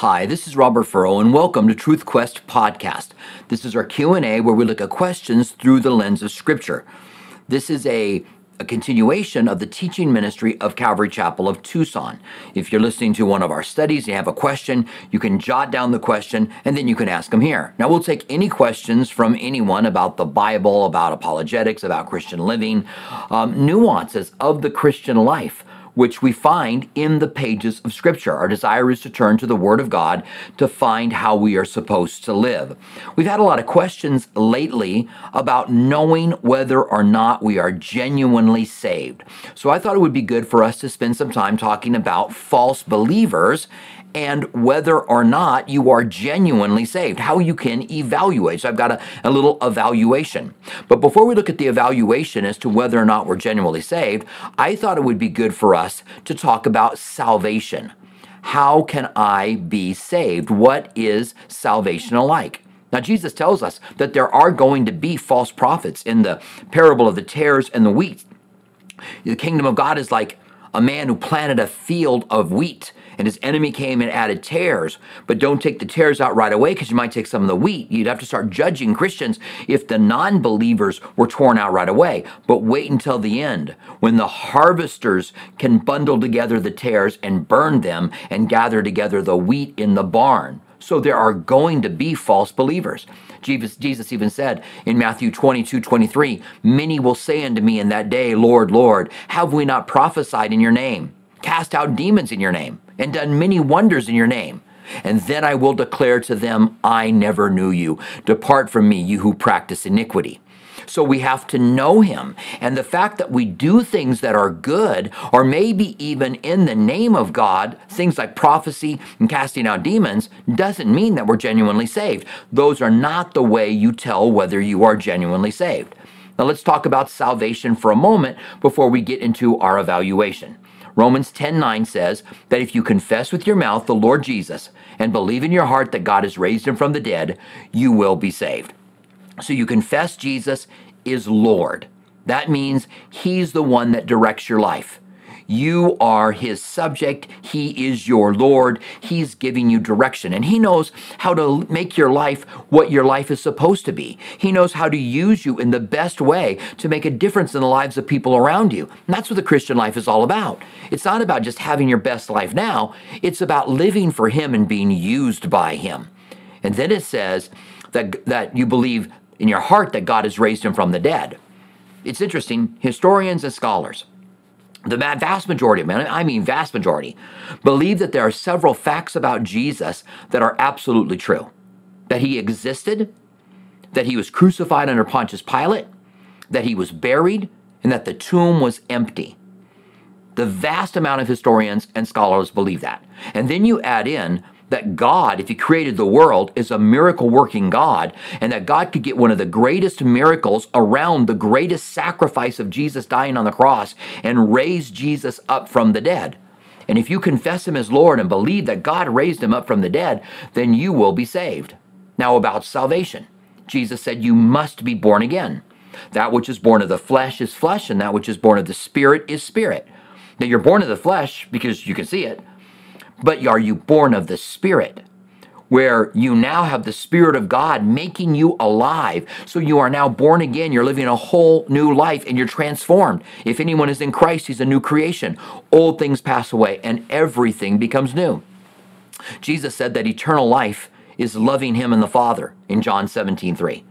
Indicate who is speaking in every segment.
Speaker 1: Hi, this is Robert Furrow and welcome to Truth Quest podcast. This is our Q&A where we look at questions through the lens of scripture. This is a a continuation of the teaching ministry of Calvary Chapel of Tucson. If you're listening to one of our studies you have a question, you can jot down the question and then you can ask them here. Now, we'll take any questions from anyone about the Bible, about apologetics, about Christian living, um, nuances of the Christian life which we find in the pages of Scripture. Our desire is to turn to the Word of God to find how we are supposed to live. We've had a lot of questions lately about knowing whether or not we are genuinely saved. So I thought it would be good for us to spend some time talking about false believers and whether or not you are genuinely saved, how you can evaluate. So I've got a, a little evaluation. But before we look at the evaluation as to whether or not we're genuinely saved, I thought it would be good for us to talk about salvation. How can I be saved? What is salvation like? Now, Jesus tells us that there are going to be false prophets in the parable of the tares and the wheat. The kingdom of God is like a man who planted a field of wheat and his enemy came and added tares. But don't take the tares out right away because you might take some of the wheat. You'd have to start judging Christians if the non believers were torn out right away. But wait until the end when the harvesters can bundle together the tares and burn them and gather together the wheat in the barn. So there are going to be false believers. Jesus, Jesus even said in Matthew 22 23, Many will say unto me in that day, Lord, Lord, have we not prophesied in your name, cast out demons in your name? And done many wonders in your name. And then I will declare to them, I never knew you. Depart from me, you who practice iniquity. So we have to know him. And the fact that we do things that are good, or maybe even in the name of God, things like prophecy and casting out demons, doesn't mean that we're genuinely saved. Those are not the way you tell whether you are genuinely saved. Now let's talk about salvation for a moment before we get into our evaluation. Romans 10:9 says that if you confess with your mouth the Lord Jesus and believe in your heart that God has raised him from the dead, you will be saved. So you confess Jesus is Lord. That means he's the one that directs your life. You are his subject. He is your Lord. He's giving you direction. And he knows how to make your life what your life is supposed to be. He knows how to use you in the best way to make a difference in the lives of people around you. And that's what the Christian life is all about. It's not about just having your best life now, it's about living for him and being used by him. And then it says that, that you believe in your heart that God has raised him from the dead. It's interesting, historians and scholars the vast majority of men, I mean vast majority, believe that there are several facts about Jesus that are absolutely true. That he existed, that he was crucified under Pontius Pilate, that he was buried, and that the tomb was empty. The vast amount of historians and scholars believe that. And then you add in that God, if He created the world, is a miracle working God, and that God could get one of the greatest miracles around the greatest sacrifice of Jesus dying on the cross and raise Jesus up from the dead. And if you confess Him as Lord and believe that God raised Him up from the dead, then you will be saved. Now, about salvation, Jesus said, You must be born again. That which is born of the flesh is flesh, and that which is born of the spirit is spirit. Now, you're born of the flesh because you can see it but are you born of the Spirit? Where you now have the Spirit of God making you alive. So you are now born again. You're living a whole new life and you're transformed. If anyone is in Christ, he's a new creation. Old things pass away and everything becomes new. Jesus said that eternal life is loving him and the Father in John 17 3.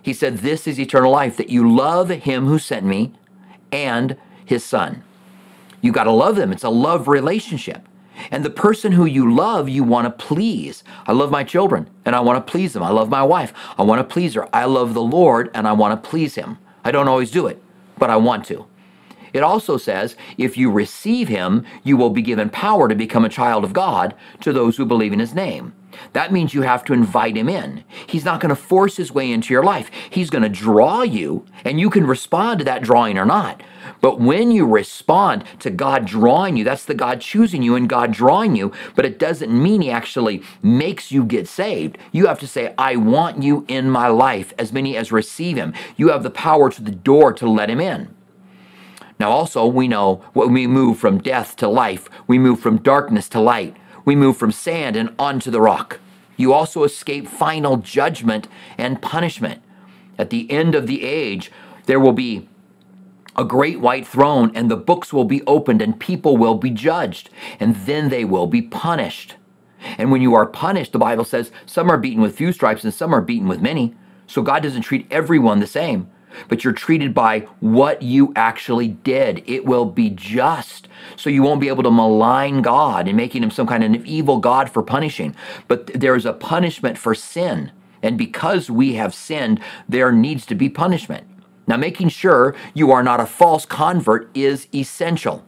Speaker 1: He said, This is eternal life, that you love him who sent me and his son. You got to love them. It's a love relationship. And the person who you love, you want to please. I love my children and I want to please them. I love my wife. I want to please her. I love the Lord and I want to please him. I don't always do it, but I want to. It also says, if you receive him, you will be given power to become a child of God to those who believe in his name. That means you have to invite him in. He's not going to force his way into your life. He's going to draw you, and you can respond to that drawing or not. But when you respond to God drawing you, that's the God choosing you and God drawing you, but it doesn't mean He actually makes you get saved. You have to say, I want you in my life, as many as receive Him. You have the power to the door to let Him in. Now, also, we know when we move from death to life, we move from darkness to light. we move from sand and onto the rock. You also escape final judgment and punishment. At the end of the age, there will be a great white throne, and the books will be opened, and people will be judged, and then they will be punished. And when you are punished, the Bible says some are beaten with few stripes and some are beaten with many. So God doesn't treat everyone the same, but you're treated by what you actually did. It will be just. So you won't be able to malign God and making him some kind of evil God for punishing. But there is a punishment for sin. And because we have sinned, there needs to be punishment. Now, making sure you are not a false convert is essential.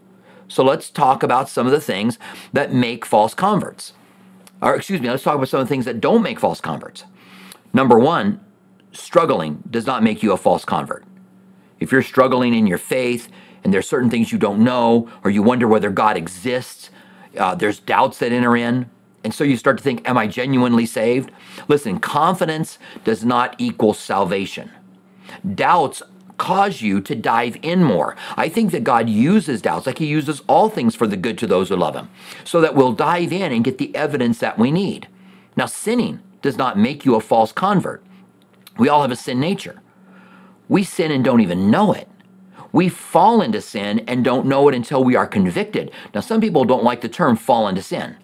Speaker 1: So let's talk about some of the things that make false converts. Or, excuse me, let's talk about some of the things that don't make false converts. Number one, struggling does not make you a false convert. If you're struggling in your faith and there's certain things you don't know, or you wonder whether God exists, uh, there's doubts that enter in, and so you start to think, Am I genuinely saved? Listen, confidence does not equal salvation. Doubts cause you to dive in more. I think that God uses doubts, like He uses all things for the good to those who love Him, so that we'll dive in and get the evidence that we need. Now, sinning does not make you a false convert. We all have a sin nature. We sin and don't even know it. We fall into sin and don't know it until we are convicted. Now, some people don't like the term fall into sin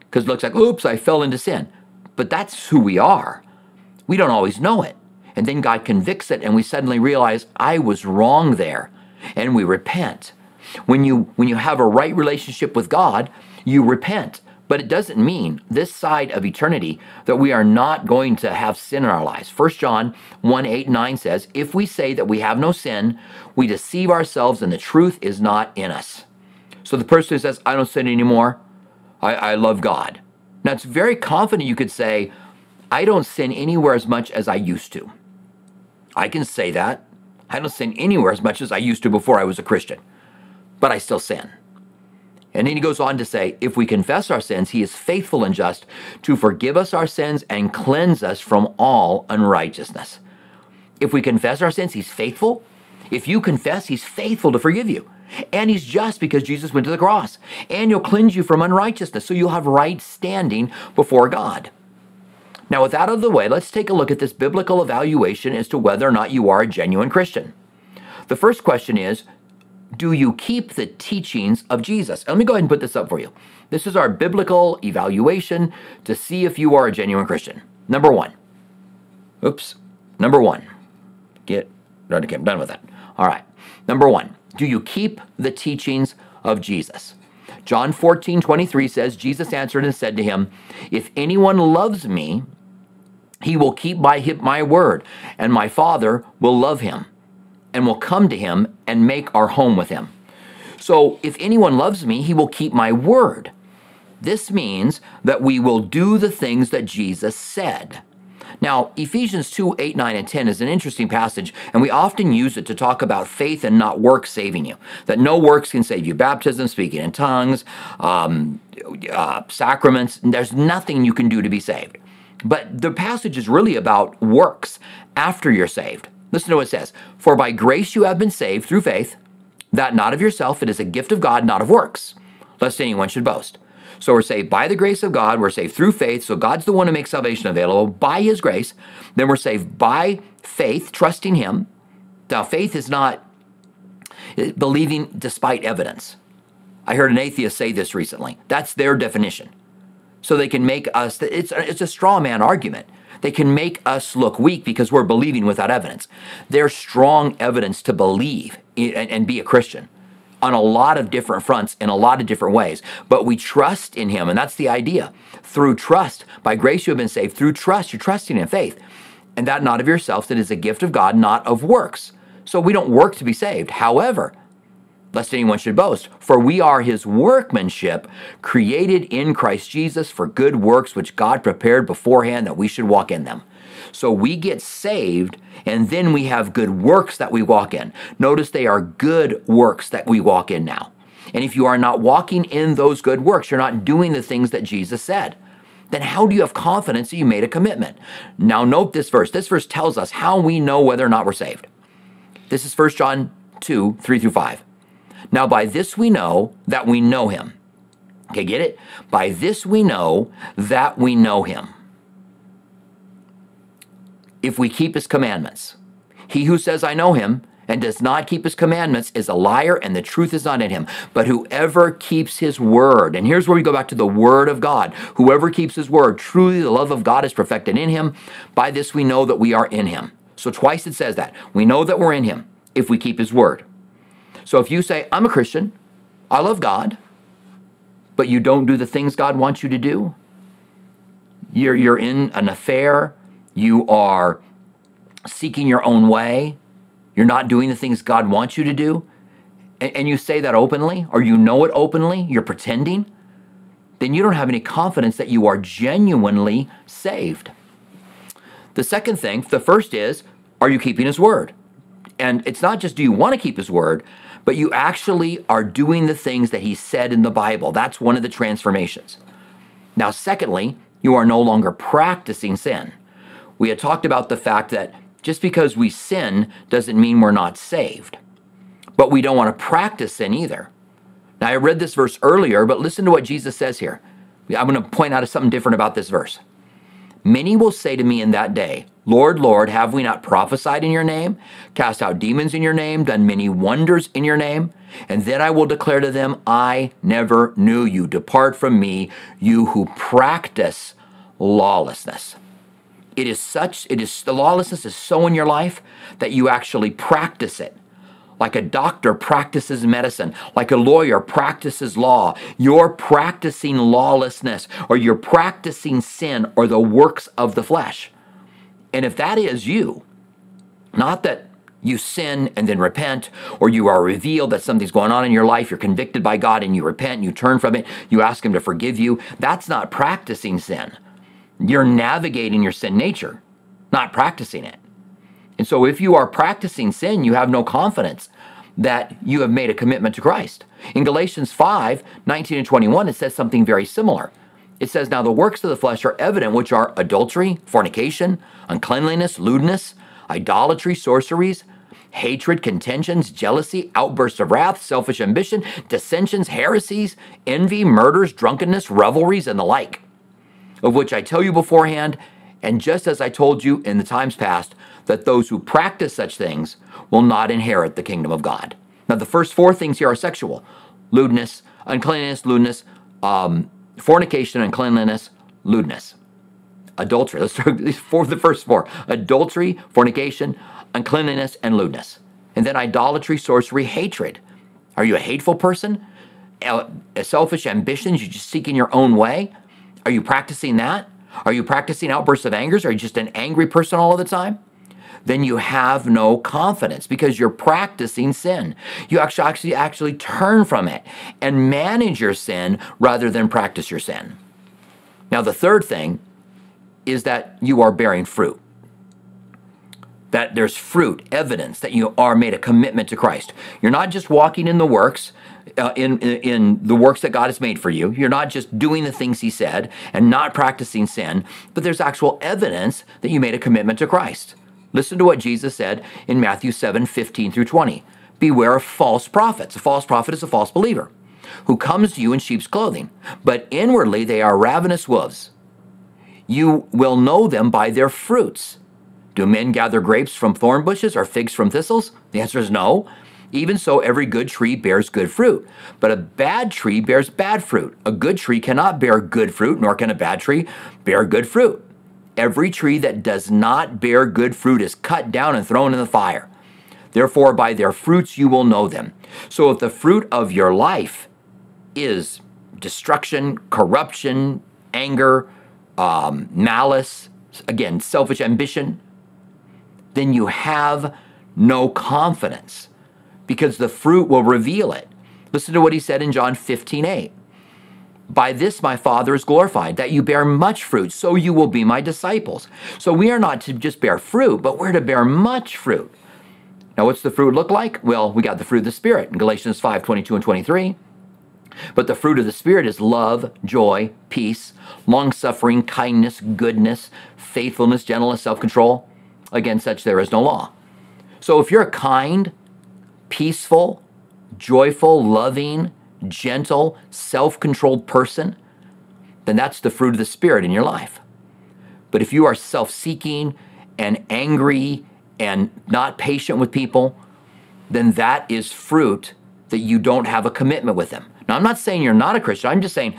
Speaker 1: because it looks like, oops, I fell into sin. But that's who we are. We don't always know it. And then God convicts it, and we suddenly realize, I was wrong there. And we repent. When you, when you have a right relationship with God, you repent. But it doesn't mean this side of eternity that we are not going to have sin in our lives. 1 John 1 8 9 says, If we say that we have no sin, we deceive ourselves and the truth is not in us. So the person who says, I don't sin anymore, I, I love God. Now it's very confident you could say, I don't sin anywhere as much as I used to. I can say that. I don't sin anywhere as much as I used to before I was a Christian, but I still sin. And then he goes on to say, if we confess our sins, he is faithful and just to forgive us our sins and cleanse us from all unrighteousness. If we confess our sins, he's faithful. If you confess, he's faithful to forgive you. And he's just because Jesus went to the cross. And he'll cleanse you from unrighteousness, so you'll have right standing before God. Now, with that out of the way, let's take a look at this biblical evaluation as to whether or not you are a genuine Christian. The first question is Do you keep the teachings of Jesus? Let me go ahead and put this up for you. This is our biblical evaluation to see if you are a genuine Christian. Number one. Oops. Number one. Get, okay, I'm done with that. All right. Number one. Do you keep the teachings of Jesus? John 14, 23 says, Jesus answered and said to him, If anyone loves me, he will keep by my word, and my Father will love him and will come to him and make our home with him. So if anyone loves me, he will keep my word. This means that we will do the things that Jesus said. Now, Ephesians 2 8, 9, and 10 is an interesting passage, and we often use it to talk about faith and not works saving you. That no works can save you. Baptism, speaking in tongues, um, uh, sacraments, there's nothing you can do to be saved. But the passage is really about works after you're saved. Listen to what it says For by grace you have been saved through faith, that not of yourself, it is a gift of God, not of works, lest anyone should boast. So we're saved by the grace of God, we're saved through faith, so God's the one who makes salvation available by his grace. Then we're saved by faith, trusting him. Now, faith is not eh, believing despite evidence. I heard an atheist say this recently. That's their definition so they can make us, it's, it's a straw man argument. They can make us look weak because we're believing without evidence. There's strong evidence to believe and, be a Christian on a lot of different fronts in a lot of different ways. But we trust in Him, and that's the idea. Through trust, by grace you have been saved. Through trust, you're trusting in faith. And that not of yourselves, that is a gift of God, not of works. So we don't work to be saved. However, lest anyone should boast. For we are his workmanship, created in Christ Jesus for good works which God prepared beforehand that we should walk in them. So we get saved, and then we have good works that we walk in. Notice they are good works that we walk in now. And if you are not walking in those good works, you're not doing the things that Jesus said. Then how do you have confidence that you made a commitment? Now, note this verse. This verse tells us how we know whether or not we're saved. This is 1 John 2 3 through 5. Now, by this we know that we know him. Okay, get it? By this we know that we know him. If we keep his commandments. He who says, I know him, and does not keep his commandments is a liar, and the truth is not in him. But whoever keeps his word, and here's where we go back to the word of God whoever keeps his word, truly the love of God is perfected in him. By this we know that we are in him. So twice it says that. We know that we're in him if we keep his word. So if you say, I'm a Christian, I love God, but you don't do the things God wants you to do, you're, you're in an affair, you are seeking your own way, you're not doing the things God wants you to do, and, and you say that openly, or you know it openly, you're pretending, then you don't have any confidence that you are genuinely saved. The second thing, the first is, are you keeping His word? And it's not just do you want to keep His word, but you actually are doing the things that He said in the Bible. That's one of the transformations. Now, secondly, you are no longer practicing sin. We had talked about the fact that just because we sin doesn't mean we're not saved. But we don't want to practice sin either. Now, I read this verse earlier, but listen to what Jesus says here. I'm going to point out something different about this verse. Many will say to me in that day, Lord, Lord, have we not prophesied in your name, cast out demons in your name, done many wonders in your name? And then I will declare to them, I never knew you. Depart from me, you who practice lawlessness. It is such, it is, the lawlessness is so in your life that you actually practice it. Like a doctor practices medicine, like a lawyer practices law. You're practicing lawlessness, or you're practicing sin, or the works of the flesh. And if that is you, not that you sin and then repent, or you are revealed that something's going on in your life, you're convicted by God and you repent, and you turn from it, you ask Him to forgive you, that's not practicing sin. You're navigating your sin nature, not practicing it. And so if you are practicing sin, you have no confidence that you have made a commitment to Christ. In Galatians 5 19 and 21, it says something very similar. It says, Now the works of the flesh are evident, which are adultery, fornication, uncleanliness, lewdness, idolatry, sorceries, hatred, contentions, jealousy, outbursts of wrath, selfish ambition, dissensions, heresies, envy, murders, drunkenness, revelries, and the like of which I tell you beforehand, and just as I told you in the times past, that those who practice such things will not inherit the kingdom of God. Now, the first four things here are sexual lewdness, uncleanness, lewdness, um, fornication, uncleanliness, lewdness, adultery. Let's start these four, the first four adultery, fornication, uncleanliness, and lewdness. And then idolatry, sorcery, hatred. Are you a hateful person? selfish ambitions? You're just seeking your own way? Are you practicing that? Are you practicing outbursts of anger? Are you just an angry person all of the time? Then you have no confidence because you're practicing sin. You actually, actually actually turn from it and manage your sin rather than practice your sin. Now, the third thing is that you are bearing fruit. That there's fruit, evidence that you are made a commitment to Christ. You're not just walking in the works, uh, in, in the works that God has made for you. You're not just doing the things He said and not practicing sin, but there's actual evidence that you made a commitment to Christ. Listen to what Jesus said in Matthew 7 15 through 20. Beware of false prophets. A false prophet is a false believer who comes to you in sheep's clothing, but inwardly they are ravenous wolves. You will know them by their fruits. Do men gather grapes from thorn bushes or figs from thistles? The answer is no. Even so, every good tree bears good fruit, but a bad tree bears bad fruit. A good tree cannot bear good fruit, nor can a bad tree bear good fruit. Every tree that does not bear good fruit is cut down and thrown in the fire. Therefore, by their fruits you will know them. So, if the fruit of your life is destruction, corruption, anger, um, malice, again, selfish ambition, then you have no confidence because the fruit will reveal it. Listen to what he said in John 15 8. By this my Father is glorified, that you bear much fruit, so you will be my disciples. So we are not to just bear fruit, but we're to bear much fruit. Now, what's the fruit look like? Well, we got the fruit of the Spirit in Galatians 5 22 and 23. But the fruit of the Spirit is love, joy, peace, long suffering, kindness, goodness, faithfulness, gentleness, self control. Against such there is no law. So if you're kind, peaceful, joyful, loving, gentle, self controlled person, then that's the fruit of the Spirit in your life. But if you are self seeking and angry and not patient with people, then that is fruit that you don't have a commitment with them. Now, I'm not saying you're not a Christian. I'm just saying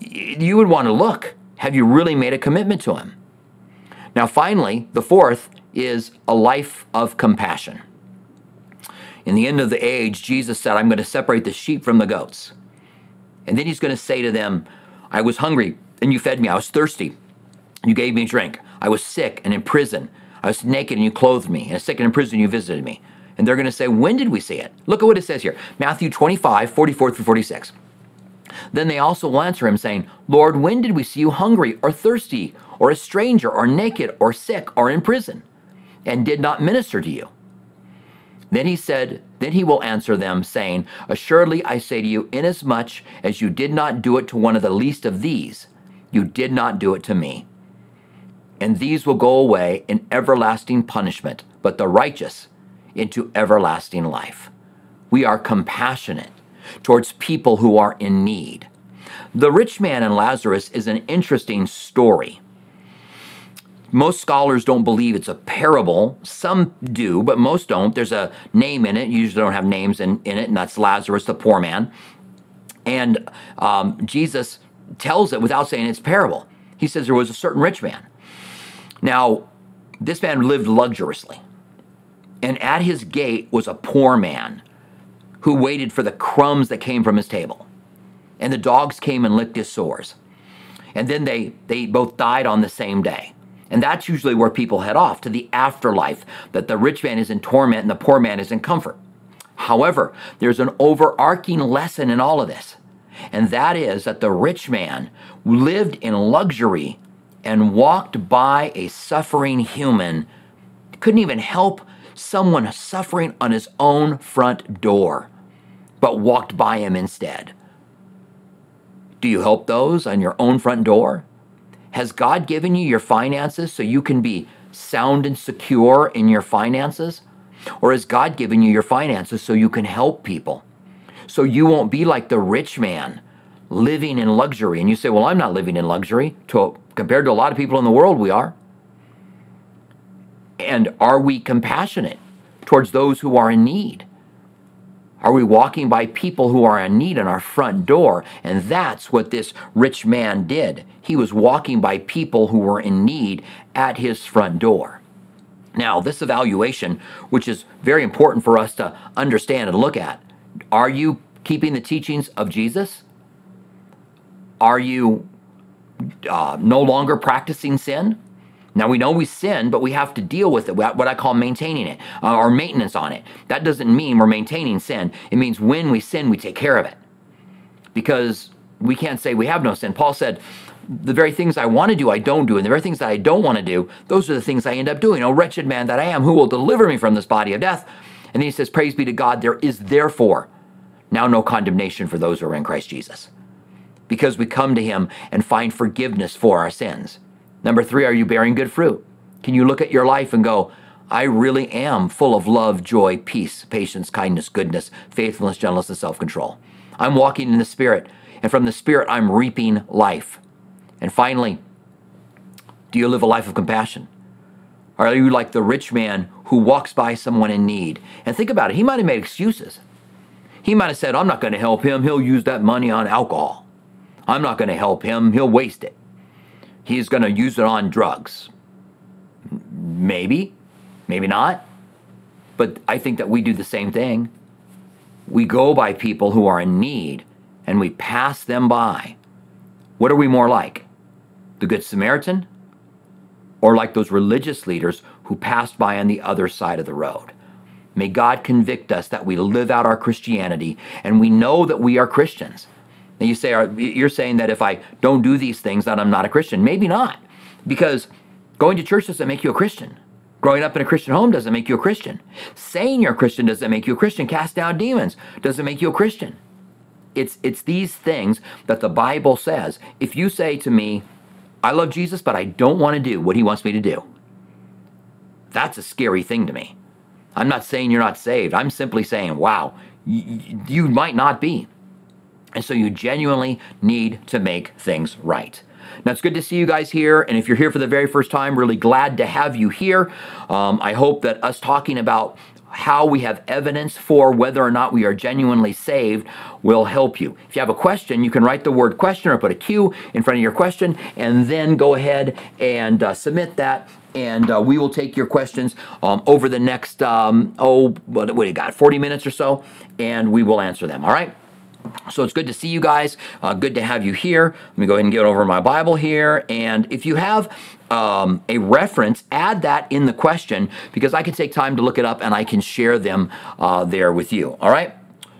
Speaker 1: you would want to look. Have you really made a commitment to Him? Now, finally, the fourth is a life of compassion. In the end of the age, Jesus said, I'm going to separate the sheep from the goats. And then he's going to say to them, I was hungry and you fed me. I was thirsty. and You gave me drink. I was sick and in prison. I was naked and you clothed me. And sick and in prison you visited me. And they're going to say, When did we see it? Look at what it says here Matthew 25, 44 through 46. Then they also will answer him, saying, Lord, when did we see you hungry or thirsty or a stranger or naked or sick or in prison and did not minister to you? Then he said, Then he will answer them, saying, Assuredly I say to you, inasmuch as you did not do it to one of the least of these, you did not do it to me. And these will go away in everlasting punishment, but the righteous into everlasting life. We are compassionate towards people who are in need. The rich man and Lazarus is an interesting story. Most scholars don't believe it's a parable. Some do, but most don't. There's a name in it. You usually don't have names in, in it, and that's Lazarus, the poor man. And um, Jesus tells it without saying it's parable. He says there was a certain rich man. Now, this man lived luxuriously, and at his gate was a poor man who waited for the crumbs that came from his table. And the dogs came and licked his sores. And then they, they both died on the same day. And that's usually where people head off to the afterlife, that the rich man is in torment and the poor man is in comfort. However, there's an overarching lesson in all of this, and that is that the rich man lived in luxury and walked by a suffering human, couldn't even help someone suffering on his own front door, but walked by him instead. Do you help those on your own front door? Has God given you your finances so you can be sound and secure in your finances? Or has God given you your finances so you can help people? So you won't be like the rich man living in luxury. And you say, Well, I'm not living in luxury. To, compared to a lot of people in the world, we are. And are we compassionate towards those who are in need? Are we walking by people who are in need in our front door? And that's what this rich man did. He was walking by people who were in need at his front door. Now, this evaluation, which is very important for us to understand and look at, are you keeping the teachings of Jesus? Are you uh, no longer practicing sin? Now we know we sin, but we have to deal with it, what I call maintaining it uh, or maintenance on it. That doesn't mean we're maintaining sin. It means when we sin, we take care of it. Because we can't say we have no sin. Paul said, the very things I want to do, I don't do. And the very things that I don't want to do, those are the things I end up doing. Oh, wretched man that I am, who will deliver me from this body of death? And then he says, Praise be to God, there is therefore now no condemnation for those who are in Christ Jesus. Because we come to him and find forgiveness for our sins. Number three, are you bearing good fruit? Can you look at your life and go, I really am full of love, joy, peace, patience, kindness, goodness, faithfulness, gentleness, and self control? I'm walking in the Spirit, and from the Spirit, I'm reaping life. And finally, do you live a life of compassion? Are you like the rich man who walks by someone in need? And think about it, he might have made excuses. He might have said, I'm not going to help him. He'll use that money on alcohol. I'm not going to help him. He'll waste it he's going to use it on drugs. Maybe, maybe not. But I think that we do the same thing. We go by people who are in need and we pass them by. What are we more like? The Good Samaritan? Or like those religious leaders who passed by on the other side of the road? May God convict us that we live out our Christianity and we know that we are Christians. And you say, you're saying that if I don't do these things, that I'm not a Christian. Maybe not, because going to church doesn't make you a Christian. Growing up in a Christian home doesn't make you a Christian. Saying you're a Christian doesn't make you a Christian. Cast down demons doesn't make you a Christian. It's, it's these things that the Bible says. If you say to me, I love Jesus, but I don't want to do what he wants me to do, that's a scary thing to me. I'm not saying you're not saved. I'm simply saying, wow, you might not be. And so you genuinely need to make things right. Now, it's good to see you guys here. And if you're here for the very first time, really glad to have you here. Um, I hope that us talking about how we have evidence for whether or not we are genuinely saved will help you. If you have a question, you can write the word question or put a Q in front of your question and then go ahead and uh, submit that. And uh, we will take your questions um, over the next, um, oh, what, what do you got, 40 minutes or so, and we will answer them. All right? So it's good to see you guys. Uh, good to have you here. Let me go ahead and get over my Bible here. And if you have um, a reference, add that in the question because I can take time to look it up and I can share them uh, there with you. All right.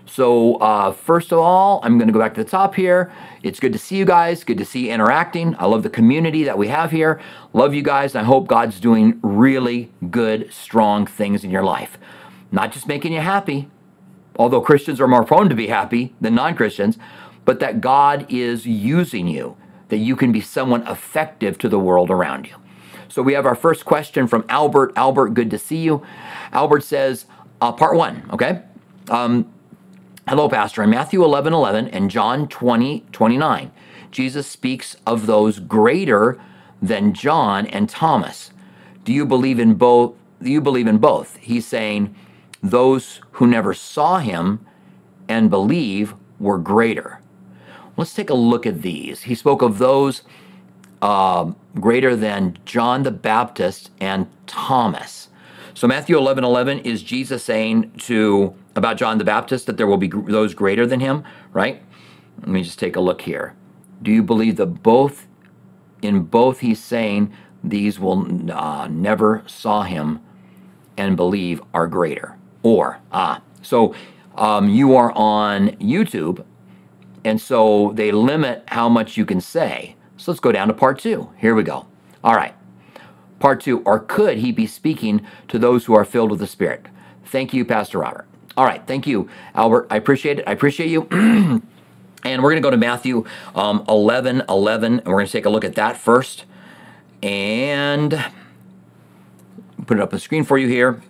Speaker 1: So uh, first of all, I'm going to go back to the top here. It's good to see you guys. Good to see you interacting. I love the community that we have here. Love you guys. I hope God's doing really good, strong things in your life. Not just making you happy, although Christians are more prone to be happy than non Christians, but that God is using you, that you can be someone effective to the world around you. So we have our first question from Albert. Albert, good to see you. Albert says, uh, part one, okay? Um, hello, Pastor. In Matthew 11 11 and John 20 29, Jesus speaks of those greater than John and Thomas. Do you believe in both? Do you believe in both? He's saying, those who never saw him and believe were greater. Let's take a look at these. He spoke of those uh, greater than John the Baptist and Thomas. So Matthew 11, 11 is Jesus saying to about John the Baptist that there will be those greater than him, right? Let me just take a look here. Do you believe that both in both he's saying these will uh, never saw him and believe are greater? Or. Ah, so um, you are on YouTube, and so they limit how much you can say. So let's go down to part two. Here we go. All right. Part two, or could he be speaking to those who are filled with the Spirit? Thank you, Pastor Robert. All right. Thank you, Albert. I appreciate it. I appreciate you. and we're going to go to Matthew um, 11 11, and we're going to take a look at that first. And put it up on the screen for you here.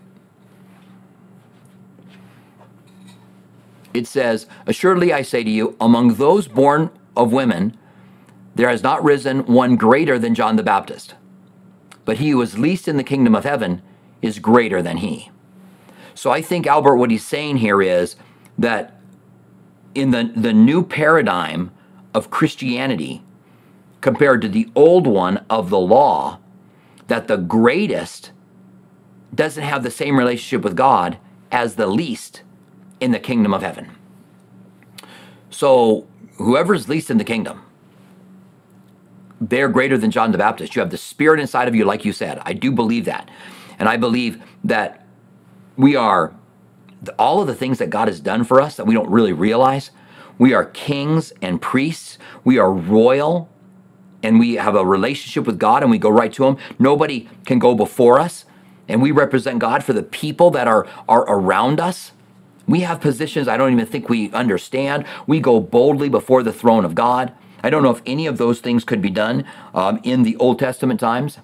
Speaker 1: It says, Assuredly I say to you, among those born of women, there has not risen one greater than John the Baptist. But he who is least in the kingdom of heaven is greater than he. So I think, Albert, what he's saying here is that in the, the new paradigm of Christianity, compared to the old one of the law, that the greatest doesn't have the same relationship with God as the least in the kingdom of heaven. So, whoever's least in the kingdom, they're greater than John the Baptist. You have the Spirit inside of you, like you said. I do believe that. And I believe that we are, all of the things that God has done for us that we don't really realize. We are kings and priests. We are royal and we have a relationship with God and we go right to Him. Nobody can go before us. And we represent God for the people that are, are around us. We have positions I don't even think we understand. We go boldly before the throne of God. I don't know if any of those things could be done um, in the Old Testament times.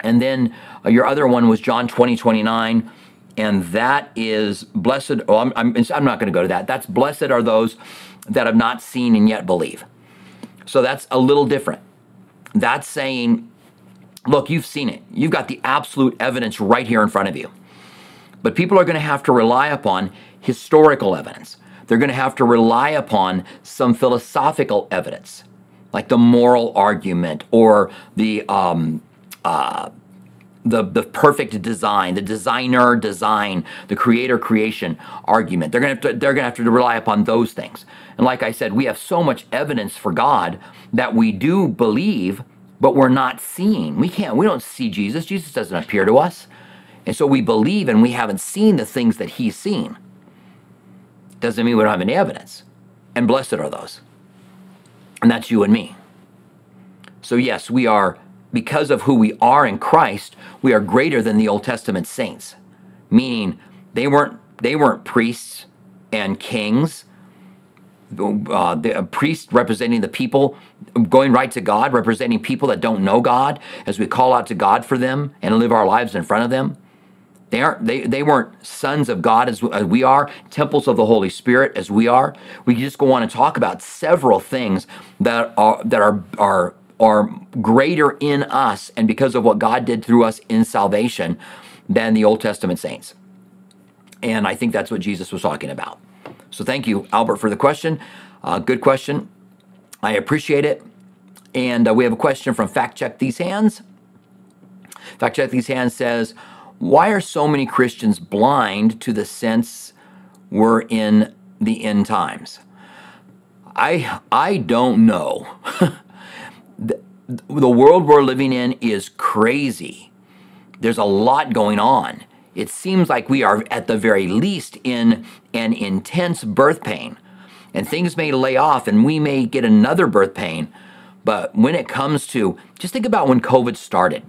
Speaker 1: And then uh, your other one was John 20, 29. And that is blessed. Oh, I'm, I'm, I'm not going to go to that. That's blessed are those that have not seen and yet believe. So that's a little different. That's saying, look, you've seen it. You've got the absolute evidence right here in front of you. But people are going to have to rely upon historical evidence. They're going to have to rely upon some philosophical evidence, like the moral argument or the um, uh, the the perfect design, the designer design, the creator creation argument. They're going to, they're going to have to rely upon those things. And like I said, we have so much evidence for God that we do believe, but we're not seeing. We can't. We don't see Jesus. Jesus doesn't appear to us, and so we believe, and we haven't seen the things that He's seen doesn't mean we don't have any evidence. And blessed are those. And that's you and me. So, yes, we are, because of who we are in Christ, we are greater than the Old Testament saints, meaning they weren't, they weren't priests and kings. Uh, the priest representing the people, going right to God, representing people that don't know God, as we call out to God for them and live our lives in front of them. They aren't. They, they weren't sons of God as, we are, temples of the Holy Spirit as we are. We can just go on and talk about several things that are that are are are greater in us and because of what God did through us in salvation than the Old Testament saints. And I think that's what Jesus was talking about. So thank you, Albert, for the question. Uh, good question. I appreciate it. And uh, we have a question from Fact Check These Hands. Fact Check These Hands says, Why are so many Christians blind to the sense we're in the end times? I, I don't know. the, the world we're living in is crazy. There's a lot going on. It seems like we are, at the very least, in an intense birth pain. And things may lay off and we may get another birth pain. But when it comes to, just think about when COVID started.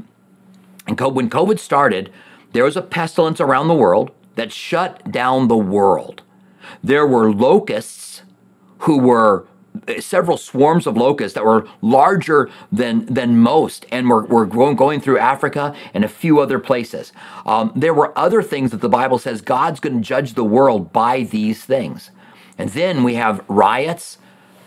Speaker 1: And when COVID started, there was a pestilence around the world that shut down the world. There were locusts who were several swarms of locusts that were larger than than most and were, were going, going through Africa and a few other places. Um, there were other things that the Bible says God's going to judge the world by these things. And then we have riots.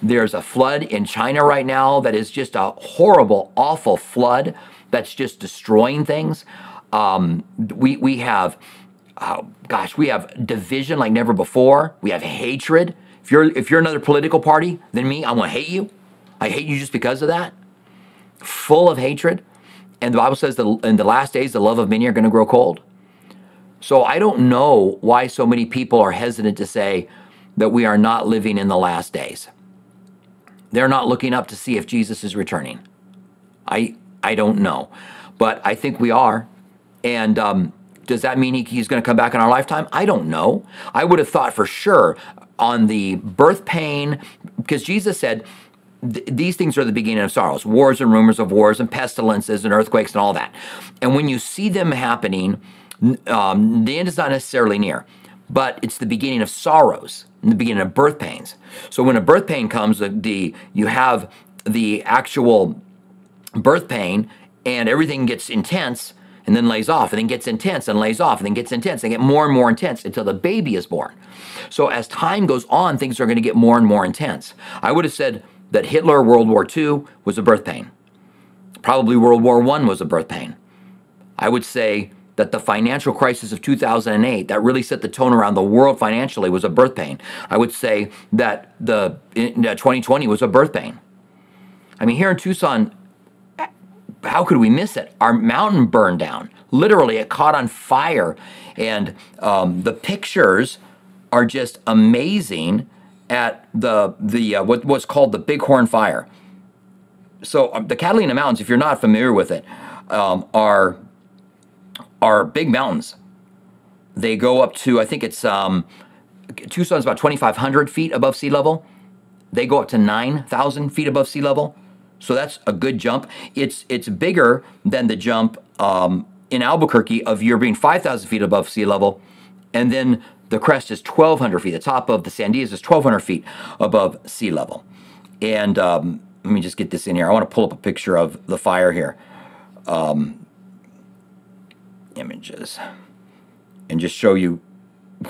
Speaker 1: There's a flood in China right now that is just a horrible, awful flood that's just destroying things. Um, we, we have, oh, gosh, we have division like never before. We have hatred. If you're if you're another political party than me, I'm gonna hate you. I hate you just because of that. Full of hatred. And the Bible says that in the last days, the love of many are going to grow cold. So I don't know why so many people are hesitant to say that we are not living in the last days. They're not looking up to see if Jesus is returning. I I don't know, but I think we are. And um, does that mean he, he's going to come back in our lifetime? I don't know. I would have thought for sure on the birth pain, because Jesus said, these things are the beginning of sorrows wars and rumors of wars and pestilences and earthquakes and all that. And when you see them happening, um, the end is not necessarily near, but it's the beginning of sorrows the beginning of birth pains. So when a birth pain comes, the, the you have the actual birth pain and everything gets intense and then lays off and then gets intense and lays off and then gets intense and get more and more intense until the baby is born. So as time goes on, things are going to get more and more intense. I would have said that Hitler, World War II, was a birth pain. Probably World War I was a birth pain. I would say that the financial crisis of 2008 that really set the tone around the world financially was a birth pain. I would say that the 2020 was a birth pain. I mean, here in Tucson, how could we miss it? Our mountain burned down. Literally, it caught on fire. And um, the pictures are just amazing at the, the uh, what, what's called the Bighorn Fire. So, um, the Catalina Mountains, if you're not familiar with it, um, are, are big mountains. They go up to, I think it's um, Tucson's about 2,500 feet above sea level. They go up to 9,000 feet above sea level. So that's a good jump. It's it's bigger than the jump um, in Albuquerque of you're being 5,000 feet above sea level, and then the crest is 1,200 feet. The top of the Sandias is 1,200 feet above sea level. And um, let me just get this in here. I want to pull up a picture of the fire here. Um, images. And just show you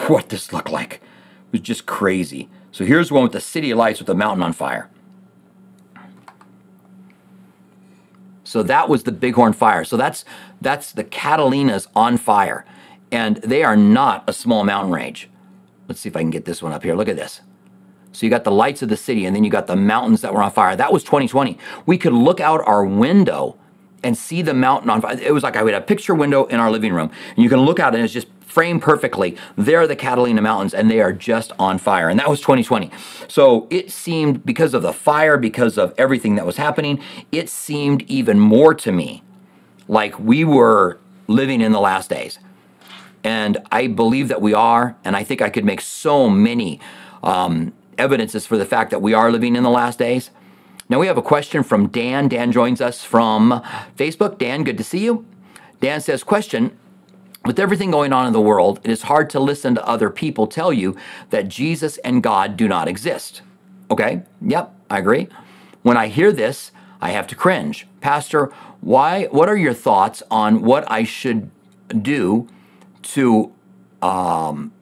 Speaker 1: what this looked like. It was just crazy. So here's one with the city lights with the mountain on fire. So that was the Bighorn fire. So that's that's the Catalinas on fire. And they are not a small mountain range. Let's see if I can get this one up here. Look at this. So you got the lights of the city and then you got the mountains that were on fire. That was 2020. We could look out our window and see the mountain on fire. It was like I had a picture window in our living room. And you can look out and it's just framed perfectly. There are the Catalina Mountains, and they are just on fire. And that was 2020. So it seemed, because of the fire, because of everything that was happening, it seemed even more to me like we were living in the last days. And I believe that we are, and I think I could make so many um, evidences for the fact that we are living in the last days. Now we have a question from Dan. Dan joins us from Facebook. Dan, good to see you. Dan says, question, with everything going on in the world, it is hard to listen to other people tell you that Jesus and God do not exist. Okay, yep, I agree. When I hear this, I have to cringe. Pastor, why what are your thoughts on what I should do to um,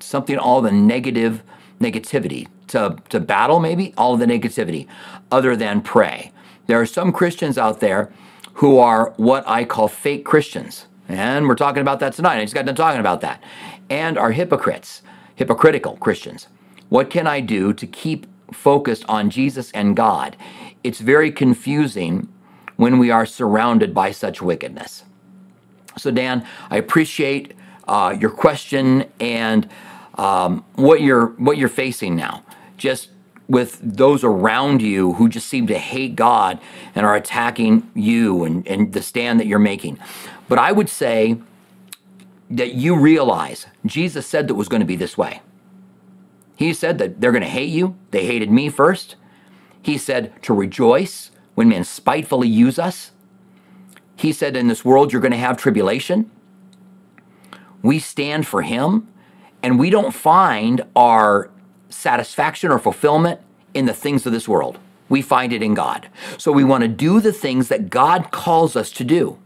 Speaker 1: something, all the negative negativity, to, to battle maybe all the negativity, other than pray. There are some Christians out there who are what I call fake Christians. And we're talking about that tonight. I just got done talking about that. And are hypocrites, hypocritical Christians. What can I do to keep focused on Jesus and God? It's very confusing when we are surrounded by such wickedness. So, Dan, I appreciate uh, your question and um, what you're what you're facing now. Just with those around you who just seem to hate God and are attacking you and, and the stand that you're making. But I would say that you realize Jesus said that was going to be this way. He said that they're going to hate you. They hated me first. He said to rejoice when men spitefully use us. He said in this world you're going to have tribulation. We stand for him and we don't find our satisfaction or fulfillment in the things of this world. We find it in God. So we want to do the things that God calls us to do.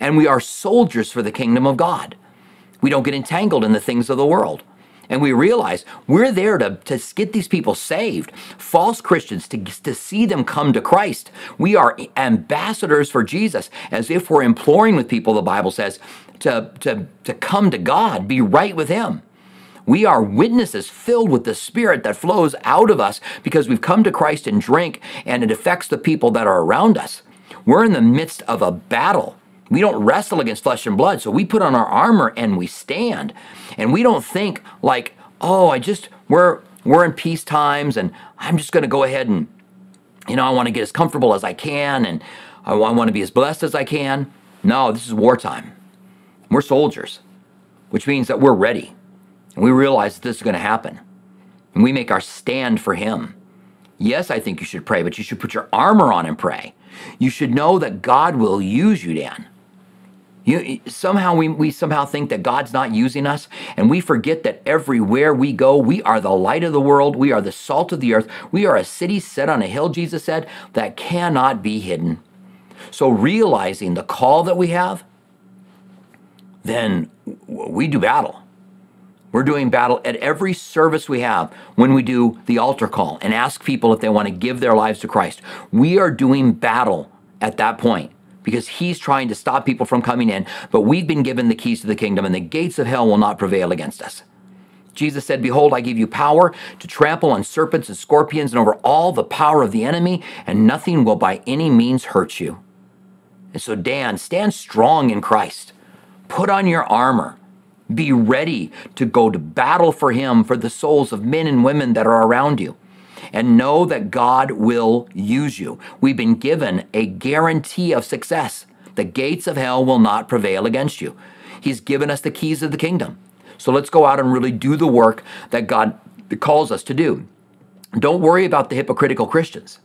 Speaker 1: And we are soldiers for the kingdom of God. We don't get entangled in the things of the world. And we realize we're there to, to get these people saved, false Christians, to, to see them come to Christ. We are ambassadors for Jesus, as if we're imploring with people, the Bible says, to, to, to come to God, be right with Him. We are witnesses filled with the Spirit that flows out of us because we've come to Christ and drink, and it affects the people that are around us. We're in the midst of a battle. We don't wrestle against flesh and blood, so we put on our armor and we stand. And we don't think like, oh, I just we're we're in peace times, and I'm just going to go ahead and, you know, I want to get as comfortable as I can, and I want to be as blessed as I can. No, this is wartime. We're soldiers, which means that we're ready. We realize this is going to happen. And we make our stand for Him. Yes, I think you should pray, but you should put your armor on and pray. You should know that God will use you, Dan. You, somehow we, we somehow think that God's not using us, and we forget that everywhere we go, we are the light of the world, we are the salt of the earth, we are a city set on a hill, Jesus said, that cannot be hidden. So realizing the call that we have, then we do battle. We're doing battle at every service we have when we do the altar call and ask people if they want to give their lives to Christ. We are doing battle at that point because he's trying to stop people from coming in, but we've been given the keys to the kingdom and the gates of hell will not prevail against us. Jesus said, Behold, I give you power to trample on serpents and scorpions and over all the power of the enemy, and nothing will by any means hurt you. And so, Dan, stand strong in Christ. Put on your armor. Be ready to go to battle for Him for the souls of men and women that are around you. And know that God will use you. We've been given a guarantee of success. The gates of hell will not prevail against you. He's given us the keys of the kingdom. So let's go out and really do the work that God calls us to do. Don't worry about the hypocritical Christians,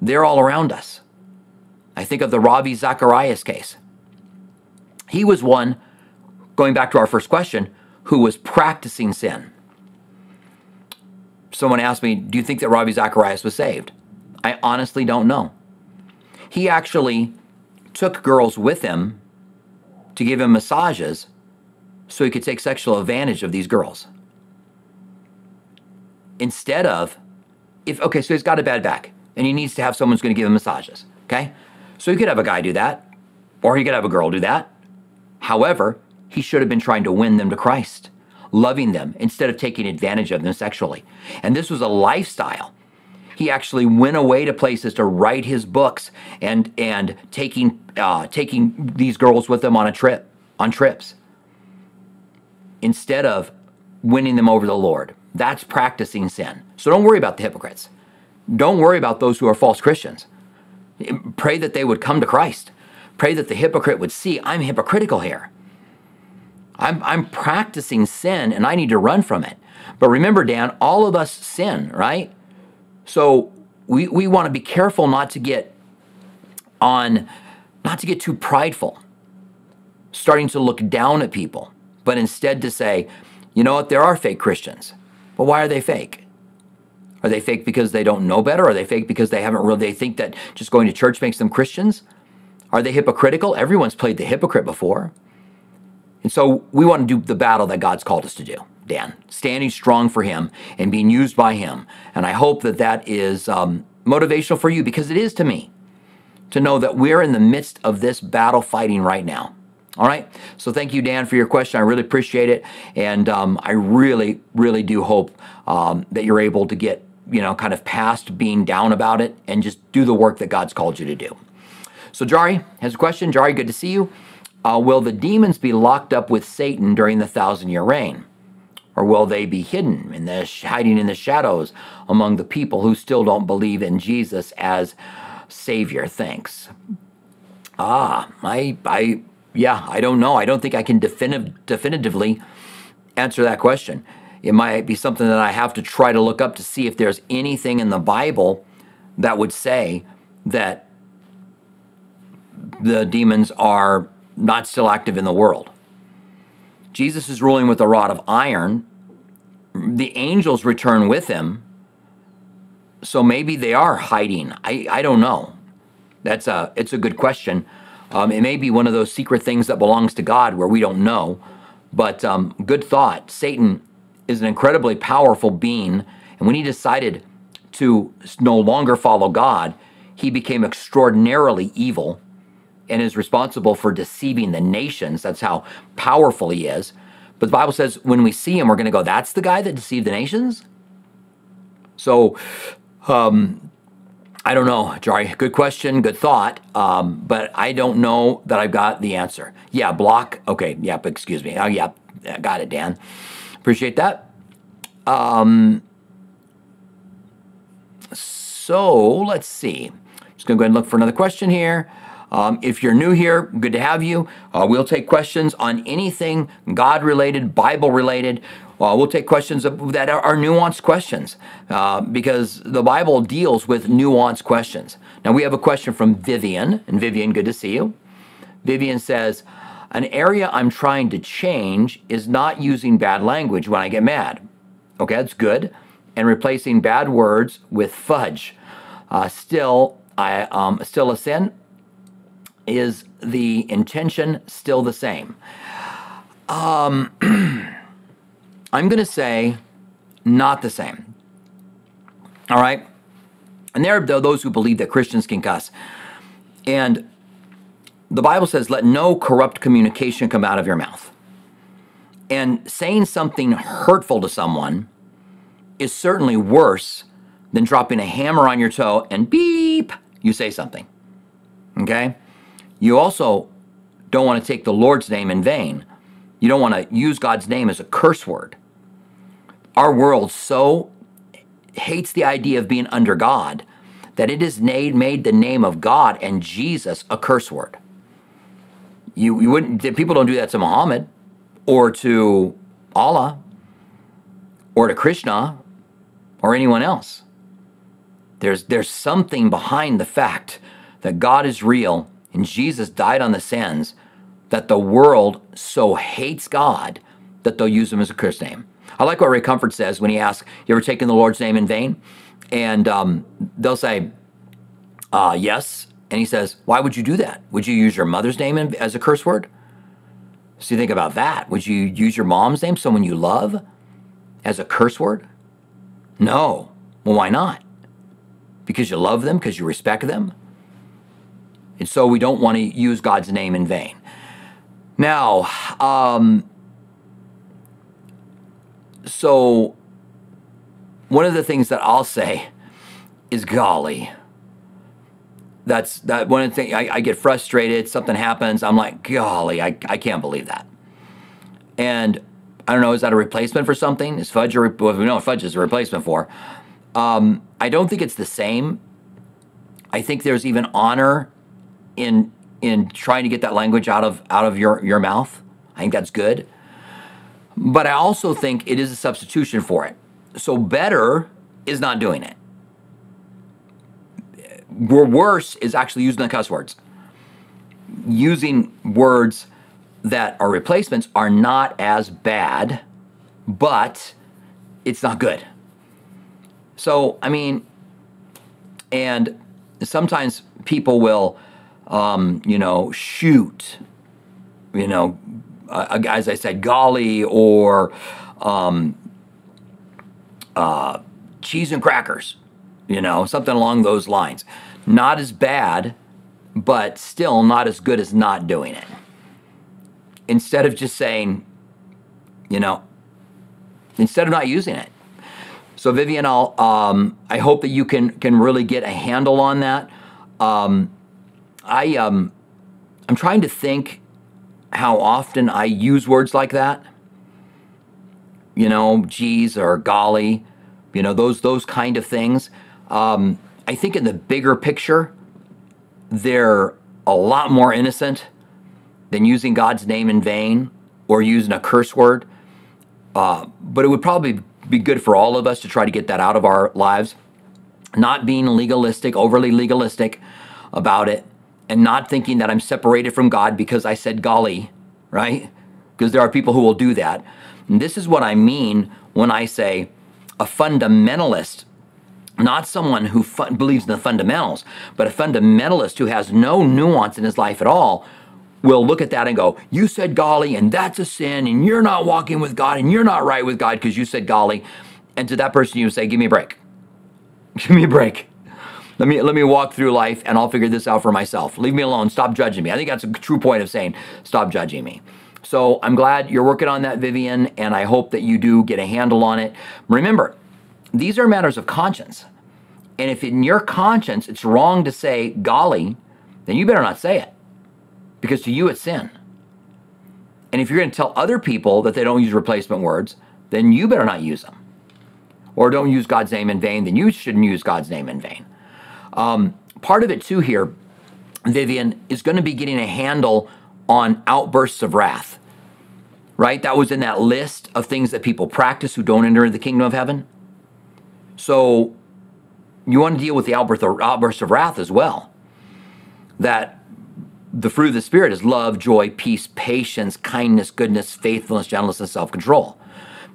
Speaker 1: they're all around us. I think of the Ravi Zacharias case. He was one going back to our first question, who was practicing sin. Someone asked me, Do you think that Ravi Zacharias was saved? I honestly don't know. He actually took girls with him to give him massages so he could take sexual advantage of these girls. Instead of, if, okay, so he's got a bad back and he needs to have someone who's going to give him massages, okay? So he could have a guy do that, or he could have a girl do that. However, he should have been trying to win them to Christ, loving them instead of taking advantage of them sexually. And this was a lifestyle. He actually went away to places to write his books and and taking uh, taking these girls with him on a trip on trips instead of winning them over the Lord. That's practicing sin. So don't worry about the hypocrites. Don't worry about those who are false Christians. Pray that they would come to Christ. Pray that the hypocrite would see I'm hypocritical here. I'm, I'm practicing sin and I need to run from it. But remember, Dan, all of us sin, right? So we, we want to be careful not to get on, not to get too prideful, starting to look down at people, but instead to say, you know what, there are fake Christians. But why are they fake? Are they fake because they don't know better? Are they fake because they haven't really, they think that just going to church makes them Christians? Are they hypocritical? Everyone's played the hypocrite before. And so we want to do the battle that God's called us to do, Dan, standing strong for Him and being used by Him. And I hope that that is um, motivational for you because it is to me to know that we're in the midst of this battle fighting right now. All right. So thank you, Dan, for your question. I really appreciate it, and um, I really, really do hope um, that you're able to get you know kind of past being down about it and just do the work that God's called you to do. So Jari has a question. Jari, good to see you. Uh, will the demons be locked up with Satan during the thousand year reign? Or will they be hidden in the hiding in the shadows among the people who still don't believe in Jesus as Savior? Thanks. Ah, I, I, yeah, I don't know. I don't think I can definitive, definitively answer that question. It might be something that I have to try to look up to see if there's anything in the Bible that would say that the demons are not still active in the world. Jesus is ruling with a rod of iron. The angels return with him. So maybe they are hiding. I, I don't know. That's a it's a good question. Um, it may be one of those secret things that belongs to God where we don't know. But um, good thought. Satan is an incredibly powerful being, and when he decided to no longer follow God, he became extraordinarily evil and is responsible for deceiving the nations. That's how powerful he is. But the Bible says when we see him, we're going to go, that's the guy that deceived the nations? So, um, I don't know, Jari. Good question, good thought. Um, but I don't know that I've got the answer. Yeah, block. Okay, yep, excuse me. Oh, yeah, got it, Dan. Appreciate that. Um, so let's see. Just going to go ahead and look for another question here. Um, if you're new here, good to have you. Uh, we'll take questions on anything God related, Bible related. Uh, we'll take questions that are, nuanced questions uh, because the Bible deals with nuanced questions. Now, we have a question from Vivian. And Vivian, good to see you. Vivian says, An area I'm trying to change is not using bad language when I get mad. Okay, that's good. And replacing bad words with fudge. Uh, still, I um, still a sin is the intention still the same? Um, I'm going to say not the same. All right? And there are those who believe that Christians can cuss. And the Bible says, let no corrupt communication come out of your mouth. And saying something hurtful to someone is certainly worse than dropping a hammer on your toe and beep, you say something. Okay? You also don't want to take the Lord's name in vain. You don't want to use God's name as a curse word. Our world so hates the idea of being under God that it has made, the name of God and Jesus a curse word. You, you wouldn't, people don't do that to Muhammad or to Allah or to Krishna or anyone else. There's, there's something behind the fact that God is real and Jesus died on the sands that the world so hates God that they'll use him as a curse name. I like what Ray Comfort says when he asks, You ever taken the Lord's name in vain? And um, they'll say, uh, Yes. And he says, Why would you do that? Would you use your mother's name as a curse word? So you think about that. Would you use your mom's name, someone you love, as a curse word? No. Well, why not? Because you love them, because you respect them? And so we don't want to use God's name in vain. Now, um, so one of the things that I'll say is golly. That's that one of the things I, I get frustrated, something happens, I'm like, golly, I, I can't believe that. And I don't know, is that a replacement for something? Is fudge a re- we know fudge is a replacement for. Um, I don't think it's the same. I think there's even honor in in trying to get that language out of out of your your mouth. I think that's good. But I also think it is a substitution for it. So better is not doing it. Worse is actually using the cuss words. Using words that are replacements are not as bad, but it's not good. So, I mean, and sometimes people will um, you know, shoot, you know, uh, as I said, golly or um, uh, cheese and crackers, you know, something along those lines. Not as bad, but still not as good as not doing it. Instead of just saying, you know, instead of not using it. So Vivian, I'll, um, I hope that you can can really get a handle on that. Um, I um, I'm trying to think how often I use words like that. You know, geez or golly, you know those those kind of things. Um, I think in the bigger picture, they're a lot more innocent than using God's name in vain or using a curse word. Uh, but it would probably be good for all of us to try to get that out of our lives. Not being legalistic, overly legalistic about it, and not thinking that I'm separated from God because I said golly, right? Because there are people who will do that. And this is what I mean when I say a fundamentalist, not someone who believes in the fundamentals, but a fundamentalist who has no nuance in his life at all will look at that and go, You said golly, and that's a sin, and you're not walking with God, and you're not right with God because you said golly. And to that person, you say, Give me a break. Give me a break. Let me let me walk through life and I'll figure this out for myself. Leave me alone. Stop judging me. I think that's a true point of saying stop judging me. So I'm glad you're working on that, Vivian, and I hope that you do get a handle on it. Remember, these are matters of conscience. And if in your conscience it's wrong to say golly, then you better not say it because to you it's sin. And if you're going to tell other people that they don't use replacement words, then you better not use them. Or don't use God's name in vain, then you shouldn't use God's name in vain. Um, part of it, too, here, Vivian, is going to be getting a handle on outbursts of wrath, right? That was in that list of things that people practice who don't enter the kingdom of heaven. So you want to deal with the outburst of, outburst of wrath as well. That the fruit of the Spirit is love, joy, peace, patience, kindness, goodness, faithfulness, gentleness, and self control.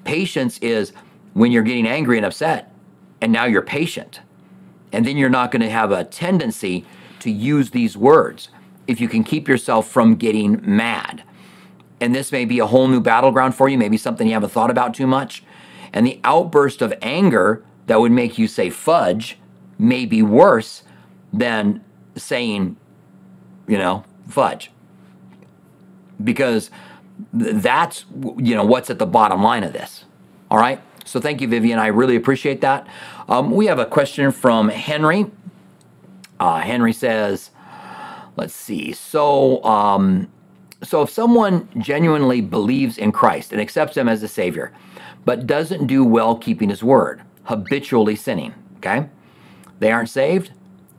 Speaker 1: Patience is when you're getting angry and upset, and now you're patient. And then you're not going to have a tendency to use these words if you can keep yourself from getting mad. And this may be a whole new battleground for you, maybe something you haven't thought about too much. And the outburst of anger that would make you say fudge may be worse than saying you know, fudge. Because that's, you know, what's at the bottom line of this. All right. So thank you, Vivian. I really appreciate that. Um, we have a question from Henry. Uh, Henry says, let's see. So, um, so if someone genuinely believes in Christ and accepts him as a savior, but doesn't do well keeping his word, habitually sinning, okay? They aren't saved,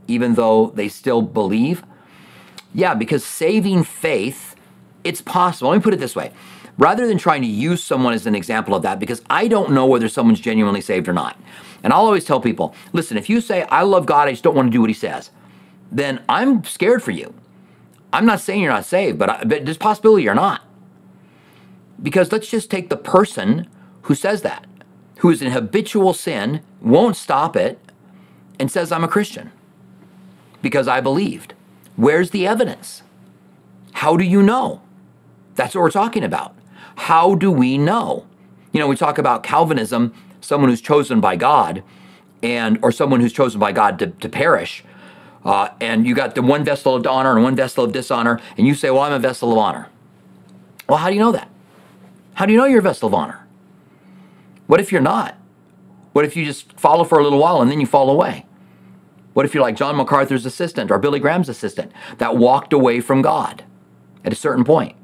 Speaker 1: even though they still believe. Yeah, because saving faith, it's possible. Let me put it this way. Rather than trying to use someone as an example of that, because I don't know whether someone's genuinely saved or not. And I'll always tell people listen, if you say, I love God, I just don't want to do what he says, then I'm scared for you. I'm not saying you're not saved, but, I, but there's possibility you're not. Because let's just take the person who says that, who is in habitual sin, won't stop it, and says, I'm a Christian because I believed. Where's the evidence? How do you know? That's what we're talking about. How do we know? You know, we talk about Calvinism, someone who's chosen by God, and or someone who's chosen by God to, to perish. Uh, and you got the one vessel of honor and one vessel of dishonor, and you say, Well, I'm a vessel of honor. Well, how do you know that? How do you know you're a vessel of honor? What if you're not? What if you just follow for a little while and then you fall away? What if you're like John MacArthur's assistant or Billy Graham's assistant that walked away from God at a certain point?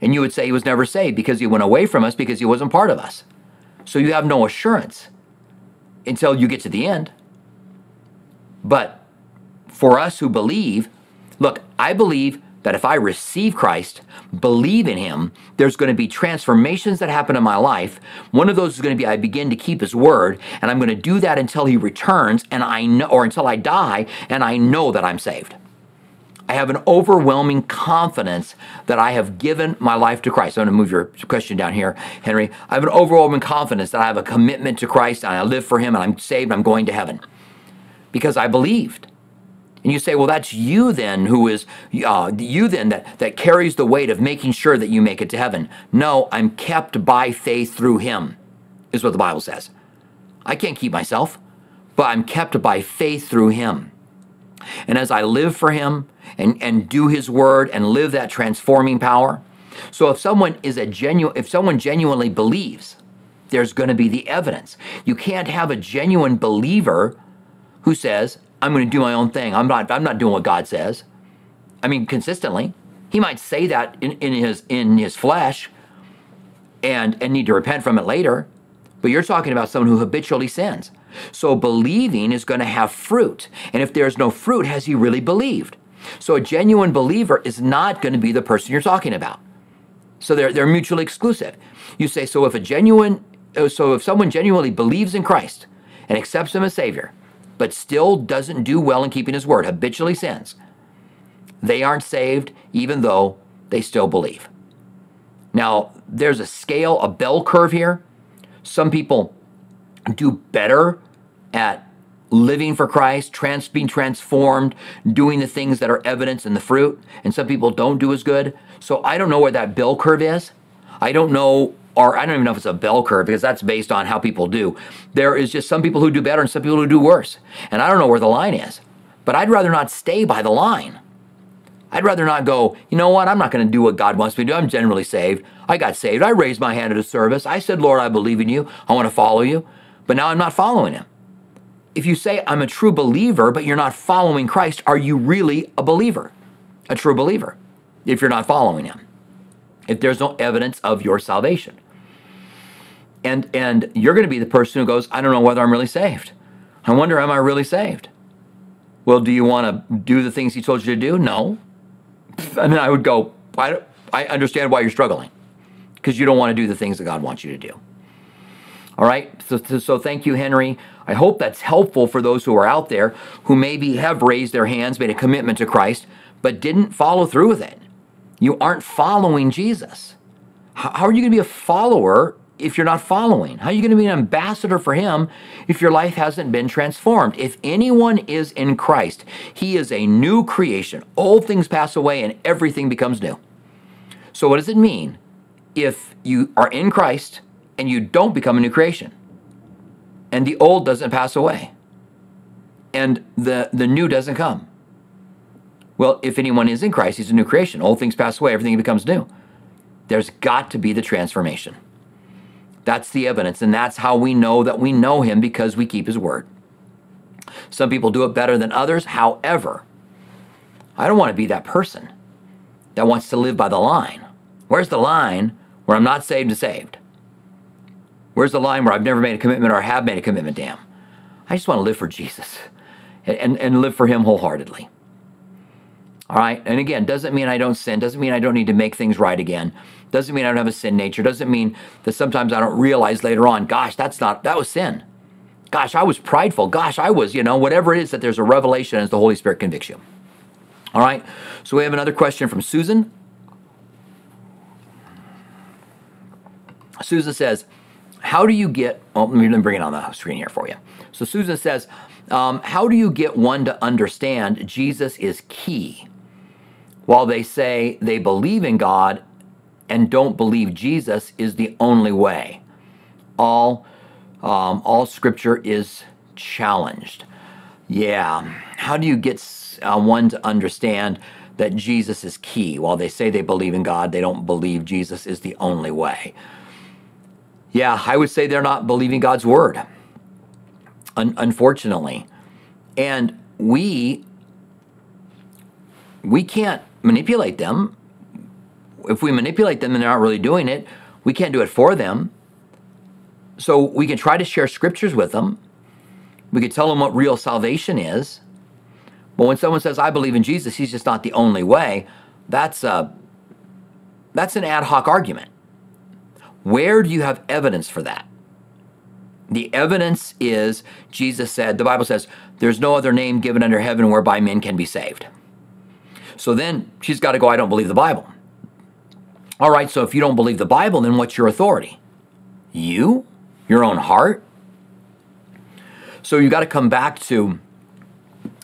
Speaker 1: And you would say he was never saved because he went away from us because he wasn't part of us. So you have no assurance until you get to the end. But for us who believe, look, I believe that if I receive Christ, believe in Him, there's going to be transformations that happen in my life. One of those is going to be I begin to keep His word, and I'm going to do that until He returns, and I know, or until I die, and I know that I'm saved. I have an overwhelming confidence that I have given my life to Christ. I'm going to move your question down here, Henry. I have an overwhelming confidence that I have a commitment to Christ, and I live for Him, and I'm saved, I'm going to heaven because I believed. And you say, well, that's you then who is, uh, you then that, that carries the weight of making sure that you make it to heaven. No, I'm kept by faith through him, is what the Bible says. I can't keep myself, but I'm kept by faith through him. And as I live for him and, and do his word and live that transforming power, so if someone is a genuine, if someone genuinely believes, there's going to be the evidence. You can't have a genuine believer who says, I'm going to do my own thing. I'm not, I'm not doing what God says. I mean, consistently. He might say that in, in, his, in his flesh and, and need to repent from it later, but you're talking about someone who habitually sins. So believing is going to have fruit. And if there's no fruit, has he really believed? So a genuine believer is not going to be the person you're talking about. So they're, they're mutually exclusive. You say, so if a genuine, uh, so if someone genuinely believes in Christ and accepts him as Savior, but still doesn't do well in keeping his word, habitually sins, they aren't saved even though they still believe. Now, there's a scale, a bell curve here. Some people do better at living for Christ, trans, being transformed, doing the things that are evidence in the fruit, and some people don't do as good. So I don't know where that bell curve is. I don't know or I don't even know if it's a bell curve because that's based on how people do. There is just some people who do better and some people who do worse. And I don't know where the line is. But I'd rather not stay by the line. I'd rather not go, you know what, I'm not going to do what God wants me to do. I'm generally saved. I got saved. I raised my hand at a service. I said, Lord, I believe in you. I want to follow you. But now I'm not following him. If you say, I'm a true believer, but you're not following Christ, are you really a believer? A true believer, if you're not following him if there's no evidence of your salvation. And and you're going to be the person who goes, I don't know whether I'm really saved. I wonder, am I really saved? Well, do you want to do the things he told you to do? No. I mean, I would go, I, I understand why you're struggling because you don't want to do the things that God wants you to do. All right. So, so thank you, Henry. I hope that's helpful for those who are out there who maybe have raised their hands, made a commitment to Christ, but didn't follow through with it. You aren't following Jesus. How are you going to be a follower if you're not following? How are you going to be an ambassador for Him if your life hasn't been transformed? If anyone is in Christ, he is a new creation. Old things pass away and everything becomes new. So, what does it mean if you are in Christ and you don't become a new creation? And the old doesn't pass away and the, the new doesn't come. Well, if anyone is in Christ, he's a new creation. Old things pass away, everything becomes new. There's got to be the transformation. That's the evidence, and that's how we know that we know him because we keep his word. Some people do it better than others. However, I don't want to be that person that wants to live by the line. Where's the line where I'm not saved and saved? Where's the line where I've never made a commitment or have made a commitment him? I just want to live for Jesus and, and, and live for him wholeheartedly. All right. And again, doesn't mean I don't sin. Doesn't mean I don't need to make things right again. Doesn't mean I don't have a sin nature. Doesn't mean that sometimes I don't realize later on, gosh, that's not, that was sin. Gosh, I was prideful. Gosh, I was, you know, whatever it is that there's a revelation as the Holy Spirit convicts you. All right. So we have another question from Susan. Susan says, How do you get, oh, let me bring it on the screen here for you. So Susan says, um, How do you get one to understand Jesus is key? while they say they believe in God and don't believe Jesus is the only way. All, um, all scripture is challenged. Yeah. How do you get uh, one to understand that Jesus is key? While they say they believe in God, they don't believe Jesus is the only way. Yeah, I would say they're not believing God's word, un- unfortunately. And we we can't manipulate them. If we manipulate them and they're not really doing it, we can't do it for them. So we can try to share scriptures with them. We could tell them what real salvation is. But when someone says, I believe in Jesus, he's just not the only way, that's, a, that's an ad hoc argument. Where do you have evidence for that? The evidence is Jesus said, the Bible says, there's no other name given under heaven whereby men can be saved. So then she's got to go, I don't believe the Bible. All right, so if you don't believe the Bible, then what's your authority? You? Your own heart? So you got to come back to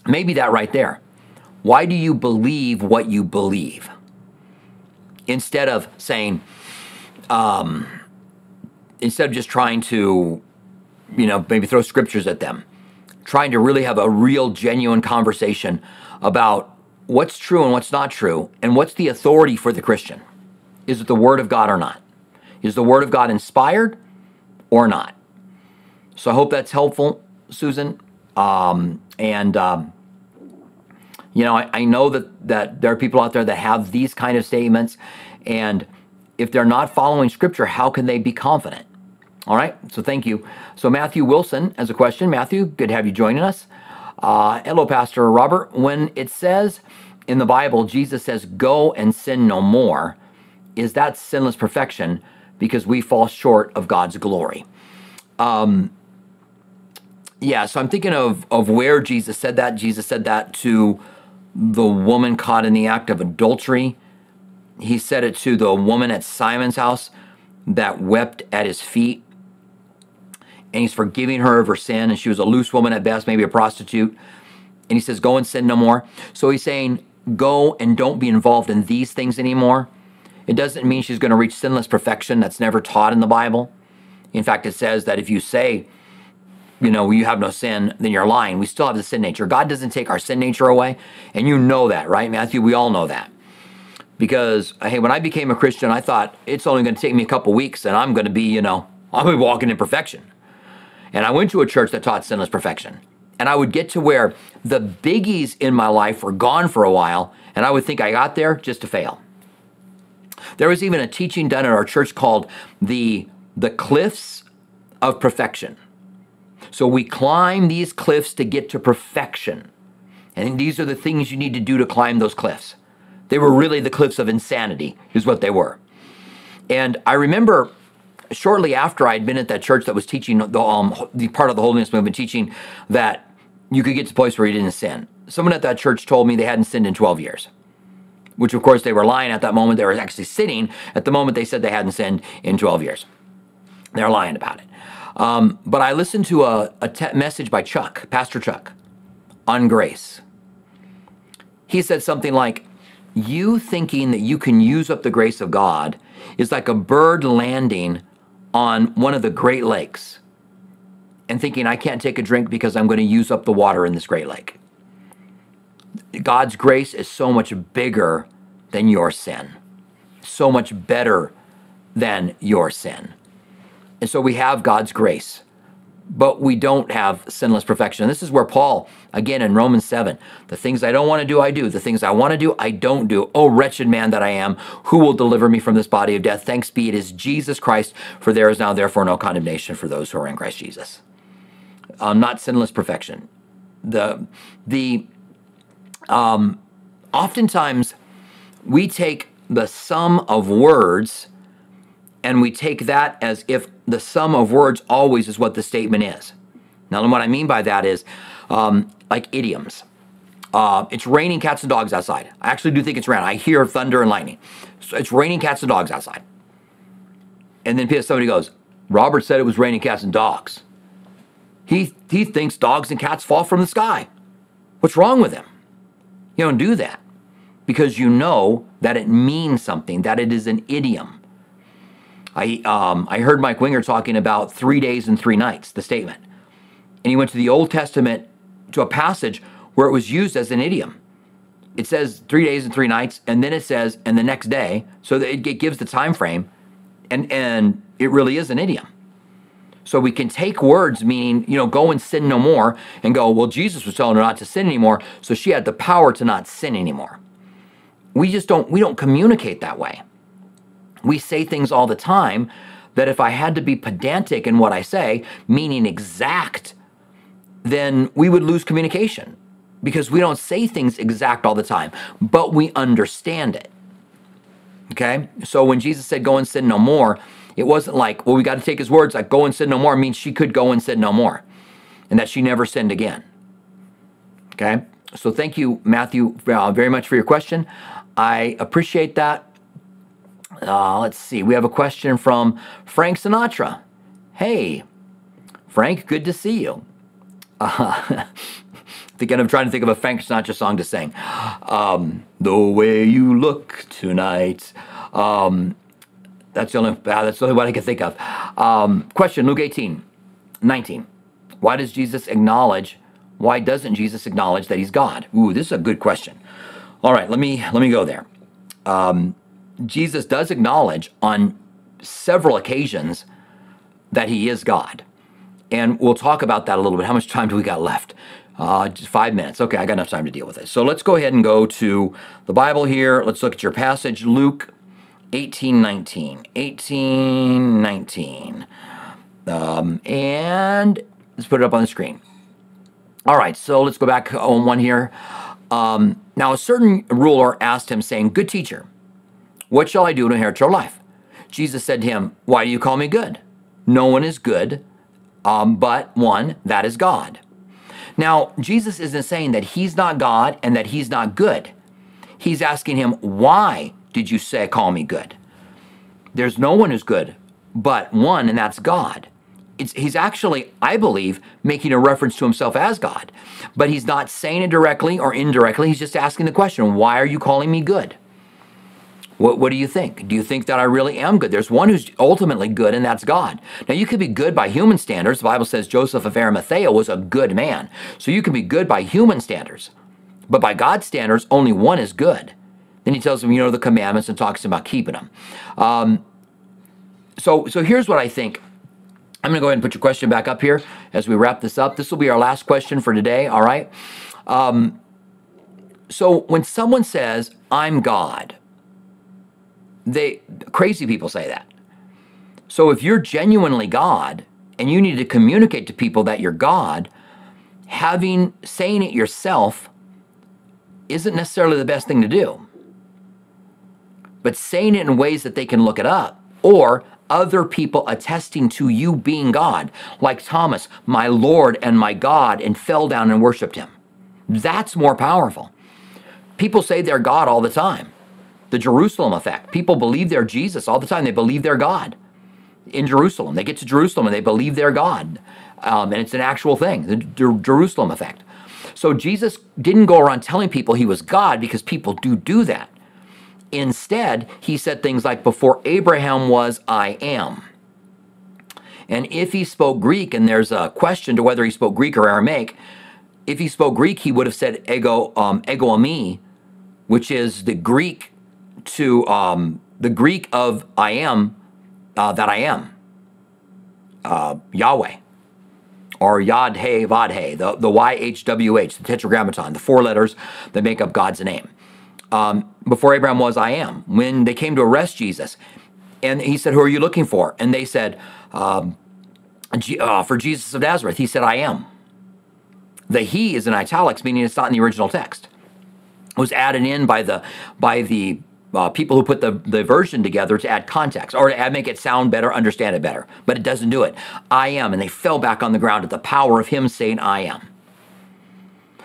Speaker 1: maybe that right there. Why do you believe what you believe? Instead of saying, um, instead of just trying to, you know, maybe throw scriptures at them, trying to really have a real, genuine conversation about what's true and what's not true, and what's the authority for the Christian. Is it the Word of God or not? Is the Word of God inspired or not? So I hope that's helpful, Susan. Um, and um, you know, I, I know that that there are people out there that have these kind of statements, and if they're not following Scripture, how can they be confident? All right. So thank you. So Matthew Wilson has a question. Matthew, good to have you joining us. Uh, hello, Pastor Robert. When it says in the Bible, Jesus says, "Go and sin no more," is that sinless perfection because we fall short of God's glory? Um, yeah, so I'm thinking of of where Jesus said that. Jesus said that to the woman caught in the act of adultery. He said it to the woman at Simon's house that wept at his feet. And he's forgiving her of her sin. And she was a loose woman at best, maybe a prostitute. And he says, Go and sin no more. So he's saying, Go and don't be involved in these things anymore. It doesn't mean she's going to reach sinless perfection. That's never taught in the Bible. In fact, it says that if you say, you know, you have no sin, then you're lying. We still have the sin nature. God doesn't take our sin nature away. And you know that, right, Matthew? We all know that. Because, hey, when I became a Christian, I thought it's only going to take me a couple weeks and I'm going to be, you know, I'm going to be walking in perfection. And I went to a church that taught sinless perfection. And I would get to where the biggies in my life were gone for a while, and I would think I got there just to fail. There was even a teaching done at our church called the, the Cliffs of Perfection. So we climb these cliffs to get to perfection. And these are the things you need to do to climb those cliffs. They were really the cliffs of insanity, is what they were. And I remember shortly after I'd been at that church that was teaching the, um, the part of the holiness movement, teaching that you could get to a place where you didn't sin. Someone at that church told me they hadn't sinned in 12 years, which of course they were lying at that moment. They were actually sinning at the moment they said they hadn't sinned in 12 years. They're lying about it. Um, but I listened to a, a message by Chuck, Pastor Chuck, on grace. He said something like, You thinking that you can use up the grace of God is like a bird landing on one of the Great Lakes and thinking, I can't take a drink because I'm going to use up the water in this Great Lake. God's grace is so much bigger than your sin, so much better than your sin. And so we have God's grace, but we don't have sinless perfection. And this is where Paul, again in Romans 7, the things I don't want to do, I do. The things I want to do, I don't do. Oh, wretched man that I am, who will deliver me from this body of death? Thanks be, it is Jesus Christ, for there is now therefore no condemnation for those who are in Christ Jesus. Um, not sinless perfection. The, the, um, oftentimes we take the sum of words and we take that as if the sum of words always is what the statement is. Now, what I mean by that is um, like idioms. Uh, it's raining cats and dogs outside. I actually do think it's raining. I hear thunder and lightning. So it's raining cats and dogs outside. And then somebody goes, Robert said it was raining cats and dogs. He, he thinks dogs and cats fall from the sky. What's wrong with him? You don't do that because you know that it means something, that it is an idiom. I, um, I heard Mike Winger talking about three days and three nights, the statement. And he went to the Old Testament to a passage where it was used as an idiom. It says three days and three nights, and then it says, and the next day. So that it, gives the time frame, and, and it really is an idiom. So we can take words meaning, you know, go and sin no more, and go, well, Jesus was telling her not to sin anymore, so she had the power to not sin anymore. We just don't, we don't communicate that way. We say things all the time that if I had to be pedantic in what I say, meaning exact, then we would lose communication because we don't say things exact all the time, but we understand it. Okay? So when Jesus said, Go and sin no more, it wasn't like, well, we got to take his words, like, go and sin no more means she could go and sin no more and that she never sinned again. Okay? So thank you, Matthew, uh, very much for your question. I appreciate that. Uh, let's see. We have a question from Frank Sinatra. Hey, Frank, good to see you. Uh, Again, I'm trying to think of a Frank Sinatra song to sing. Um, the way you look tonight. Um, that's the only uh, that's the only one I can think of. Um, question Luke 18, 19. Why does Jesus acknowledge? Why doesn't Jesus acknowledge that he's God? Ooh, this is a good question. All right, let me let me go there. Um, Jesus does acknowledge on several occasions that he is God. And we'll talk about that a little bit. How much time do we got left? Uh, just five minutes. Okay, I got enough time to deal with this. So let's go ahead and go to the Bible here. Let's look at your passage, Luke 18 19. 18 19. Um, and let's put it up on the screen. All right, so let's go back on one here. Um, now, a certain ruler asked him, saying, Good teacher, what shall I do to inherit your life? Jesus said to him, Why do you call me good? No one is good um, but one, that is God. Now, Jesus isn't saying that he's not God and that he's not good. He's asking him, Why did you say, Call me good? There's no one who's good but one, and that's God. It's, he's actually, I believe, making a reference to himself as God, but he's not saying it directly or indirectly. He's just asking the question, Why are you calling me good? What, what do you think? Do you think that I really am good? There's one who's ultimately good, and that's God. Now, you could be good by human standards. The Bible says Joseph of Arimathea was a good man. So you can be good by human standards. But by God's standards, only one is good. Then he tells them, you know, the commandments and talks about keeping them. Um, so, so here's what I think. I'm going to go ahead and put your question back up here as we wrap this up. This will be our last question for today, all right? Um, so when someone says, I'm God, they crazy people say that. So if you're genuinely God and you need to communicate to people that you're God, having saying it yourself isn't necessarily the best thing to do. But saying it in ways that they can look it up or other people attesting to you being God, like Thomas, my Lord and my God, and fell down and worshiped him. That's more powerful. People say they're God all the time the Jerusalem effect. People believe they're Jesus all the time. They believe they're God in Jerusalem. They get to Jerusalem and they believe they're God. Um, and it's an actual thing, the Jerusalem effect. So Jesus didn't go around telling people he was God because people do do that. Instead, he said things like, Before Abraham was, I am. And if he spoke Greek, and there's a question to whether he spoke Greek or Aramaic, if he spoke Greek, he would have said ego, um, ego eimi, which is the Greek to um, the Greek of I am, uh, that I am, uh, Yahweh, or Yod He Vav He, the, the YHWH, the Tetragrammaton, the four letters that make up God's name. Um, before Abraham was, I am. When they came to arrest Jesus, and he said, Who are you looking for? And they said, um, uh, For Jesus of Nazareth. He said, I am. The he is in italics, meaning it's not in the original text. It was added in by the by the uh, people who put the, the version together to add context or to add, make it sound better, understand it better. But it doesn't do it. I am. And they fell back on the ground at the power of him saying, I am.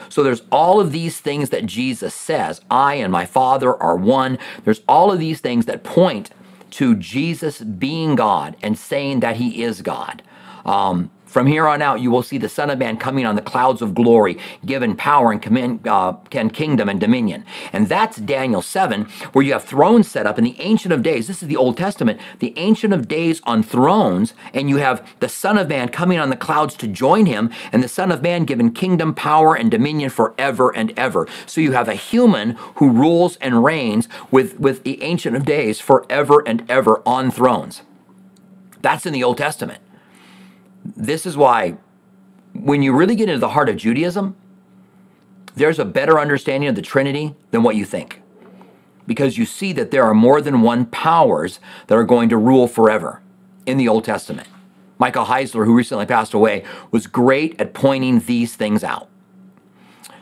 Speaker 1: So there's all of these things that Jesus says, I and my Father are one. There's all of these things that point to Jesus being God and saying that he is God. Um, from here on out, you will see the Son of Man coming on the clouds of glory, given power and, uh, and kingdom and dominion. And that's Daniel 7, where you have thrones set up in the Ancient of Days. This is the Old Testament, the Ancient of Days on thrones, and you have the Son of Man coming on the clouds to join him, and the Son of Man given kingdom, power, and dominion forever and ever. So you have a human who rules and reigns with, with the Ancient of Days forever and ever on thrones. That's in the Old Testament. This is why, when you really get into the heart of Judaism, there's a better understanding of the Trinity than what you think. Because you see that there are more than one powers that are going to rule forever in the Old Testament. Michael Heiser, who recently passed away, was great at pointing these things out.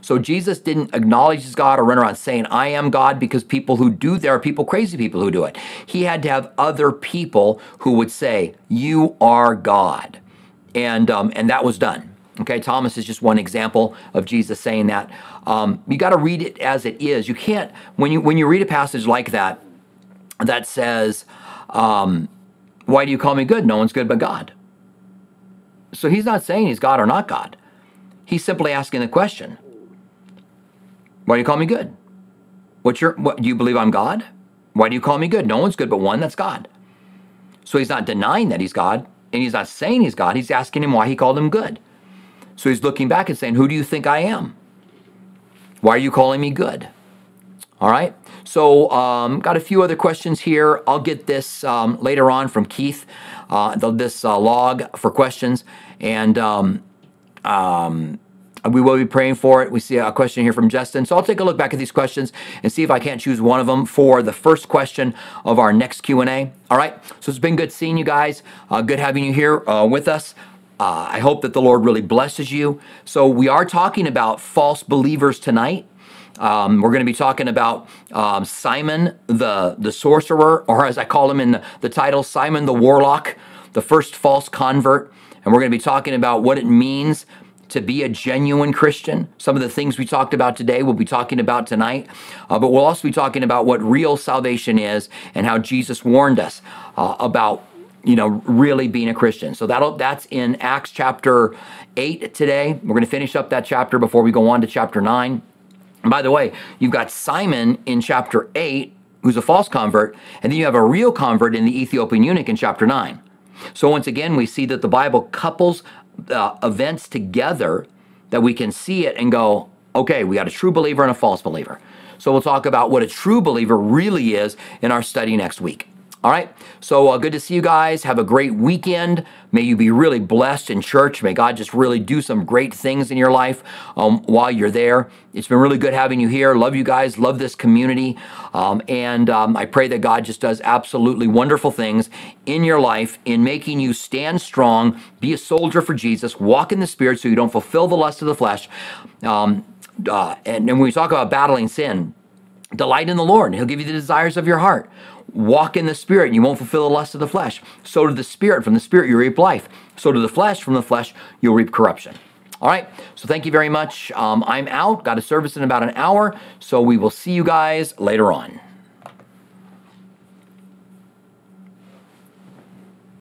Speaker 1: So Jesus didn't acknowledge his God or run around saying, I am God, because people who do, there are people, crazy people who do it. He had to have other people who would say, You are God and um, and that was done. Okay, Thomas is just one example of Jesus saying that. Um, you got to read it as it is. You can't when you when you read a passage like that that says, um, "Why do you call me good? No one's good but God." So he's not saying he's God or not God. He's simply asking the question, Why do you call me good? What's your what do you believe I'm God? Why do you call me good? No one's good but one, that's God. So he's not denying that he's God, and he's not saying he's God. He's asking him why he called him good. So he's looking back and saying, Who do you think I am? Why are you calling me good? All right. So, um, got a few other questions here. I'll get this um, later on from Keith, uh, this uh, log for questions, and um, um, we will be praying for it. We see a question here from Justin. So I'll take a look back at these questions and see if I can't choose one of them for the first question of our next Q&A. All right. So it's been good seeing you guys. Uh, good having you here uh, with us. Uh, I hope that the Lord really blesses you. So we are talking about false believers tonight. Um, we're going to be talking about um, Simon the the sorcerer, or as I call him in the, the title, Simon the warlock, the first false convert. And we're going to be talking about what it means to be a genuine Christian. Some of the things we talked about today, we'll be talking about tonight. Uh, but we'll also be talking about what real salvation is and how Jesus warned us uh, about you know really being a christian so that'll that's in acts chapter 8 today we're going to finish up that chapter before we go on to chapter 9 and by the way, you've got Simon in chapter 8, who's a false convert, and then you have a real convert in the Ethiopian eunuch in chapter 9. So once again, we see that the Bible couples uh, events together that we can see it and go, okay, we got a true believer and a false believer. So we'll talk about what a true believer really is in our study next week. All right. So uh, good to see you guys. Have a great weekend. May you be really blessed in church. May God just really do some great things in your life um, while you're there. It's been really good having you here. Love you guys. Love this community. Um, and um, I pray that God just does absolutely wonderful things in your life in making you stand strong, be a soldier for Jesus, walk in the Spirit so you don't fulfill the lust of the flesh. Um, uh, and, and when we talk about battling sin, delight in the Lord. He'll give you the desires of your heart walk in the spirit and you won't fulfill the lust of the flesh. Sow to the spirit, from the spirit you reap life. Sow to the flesh, from the flesh you'll reap corruption. All right, so thank you very much. Um, I'm out, got a service in about an hour, so we will see you guys later on.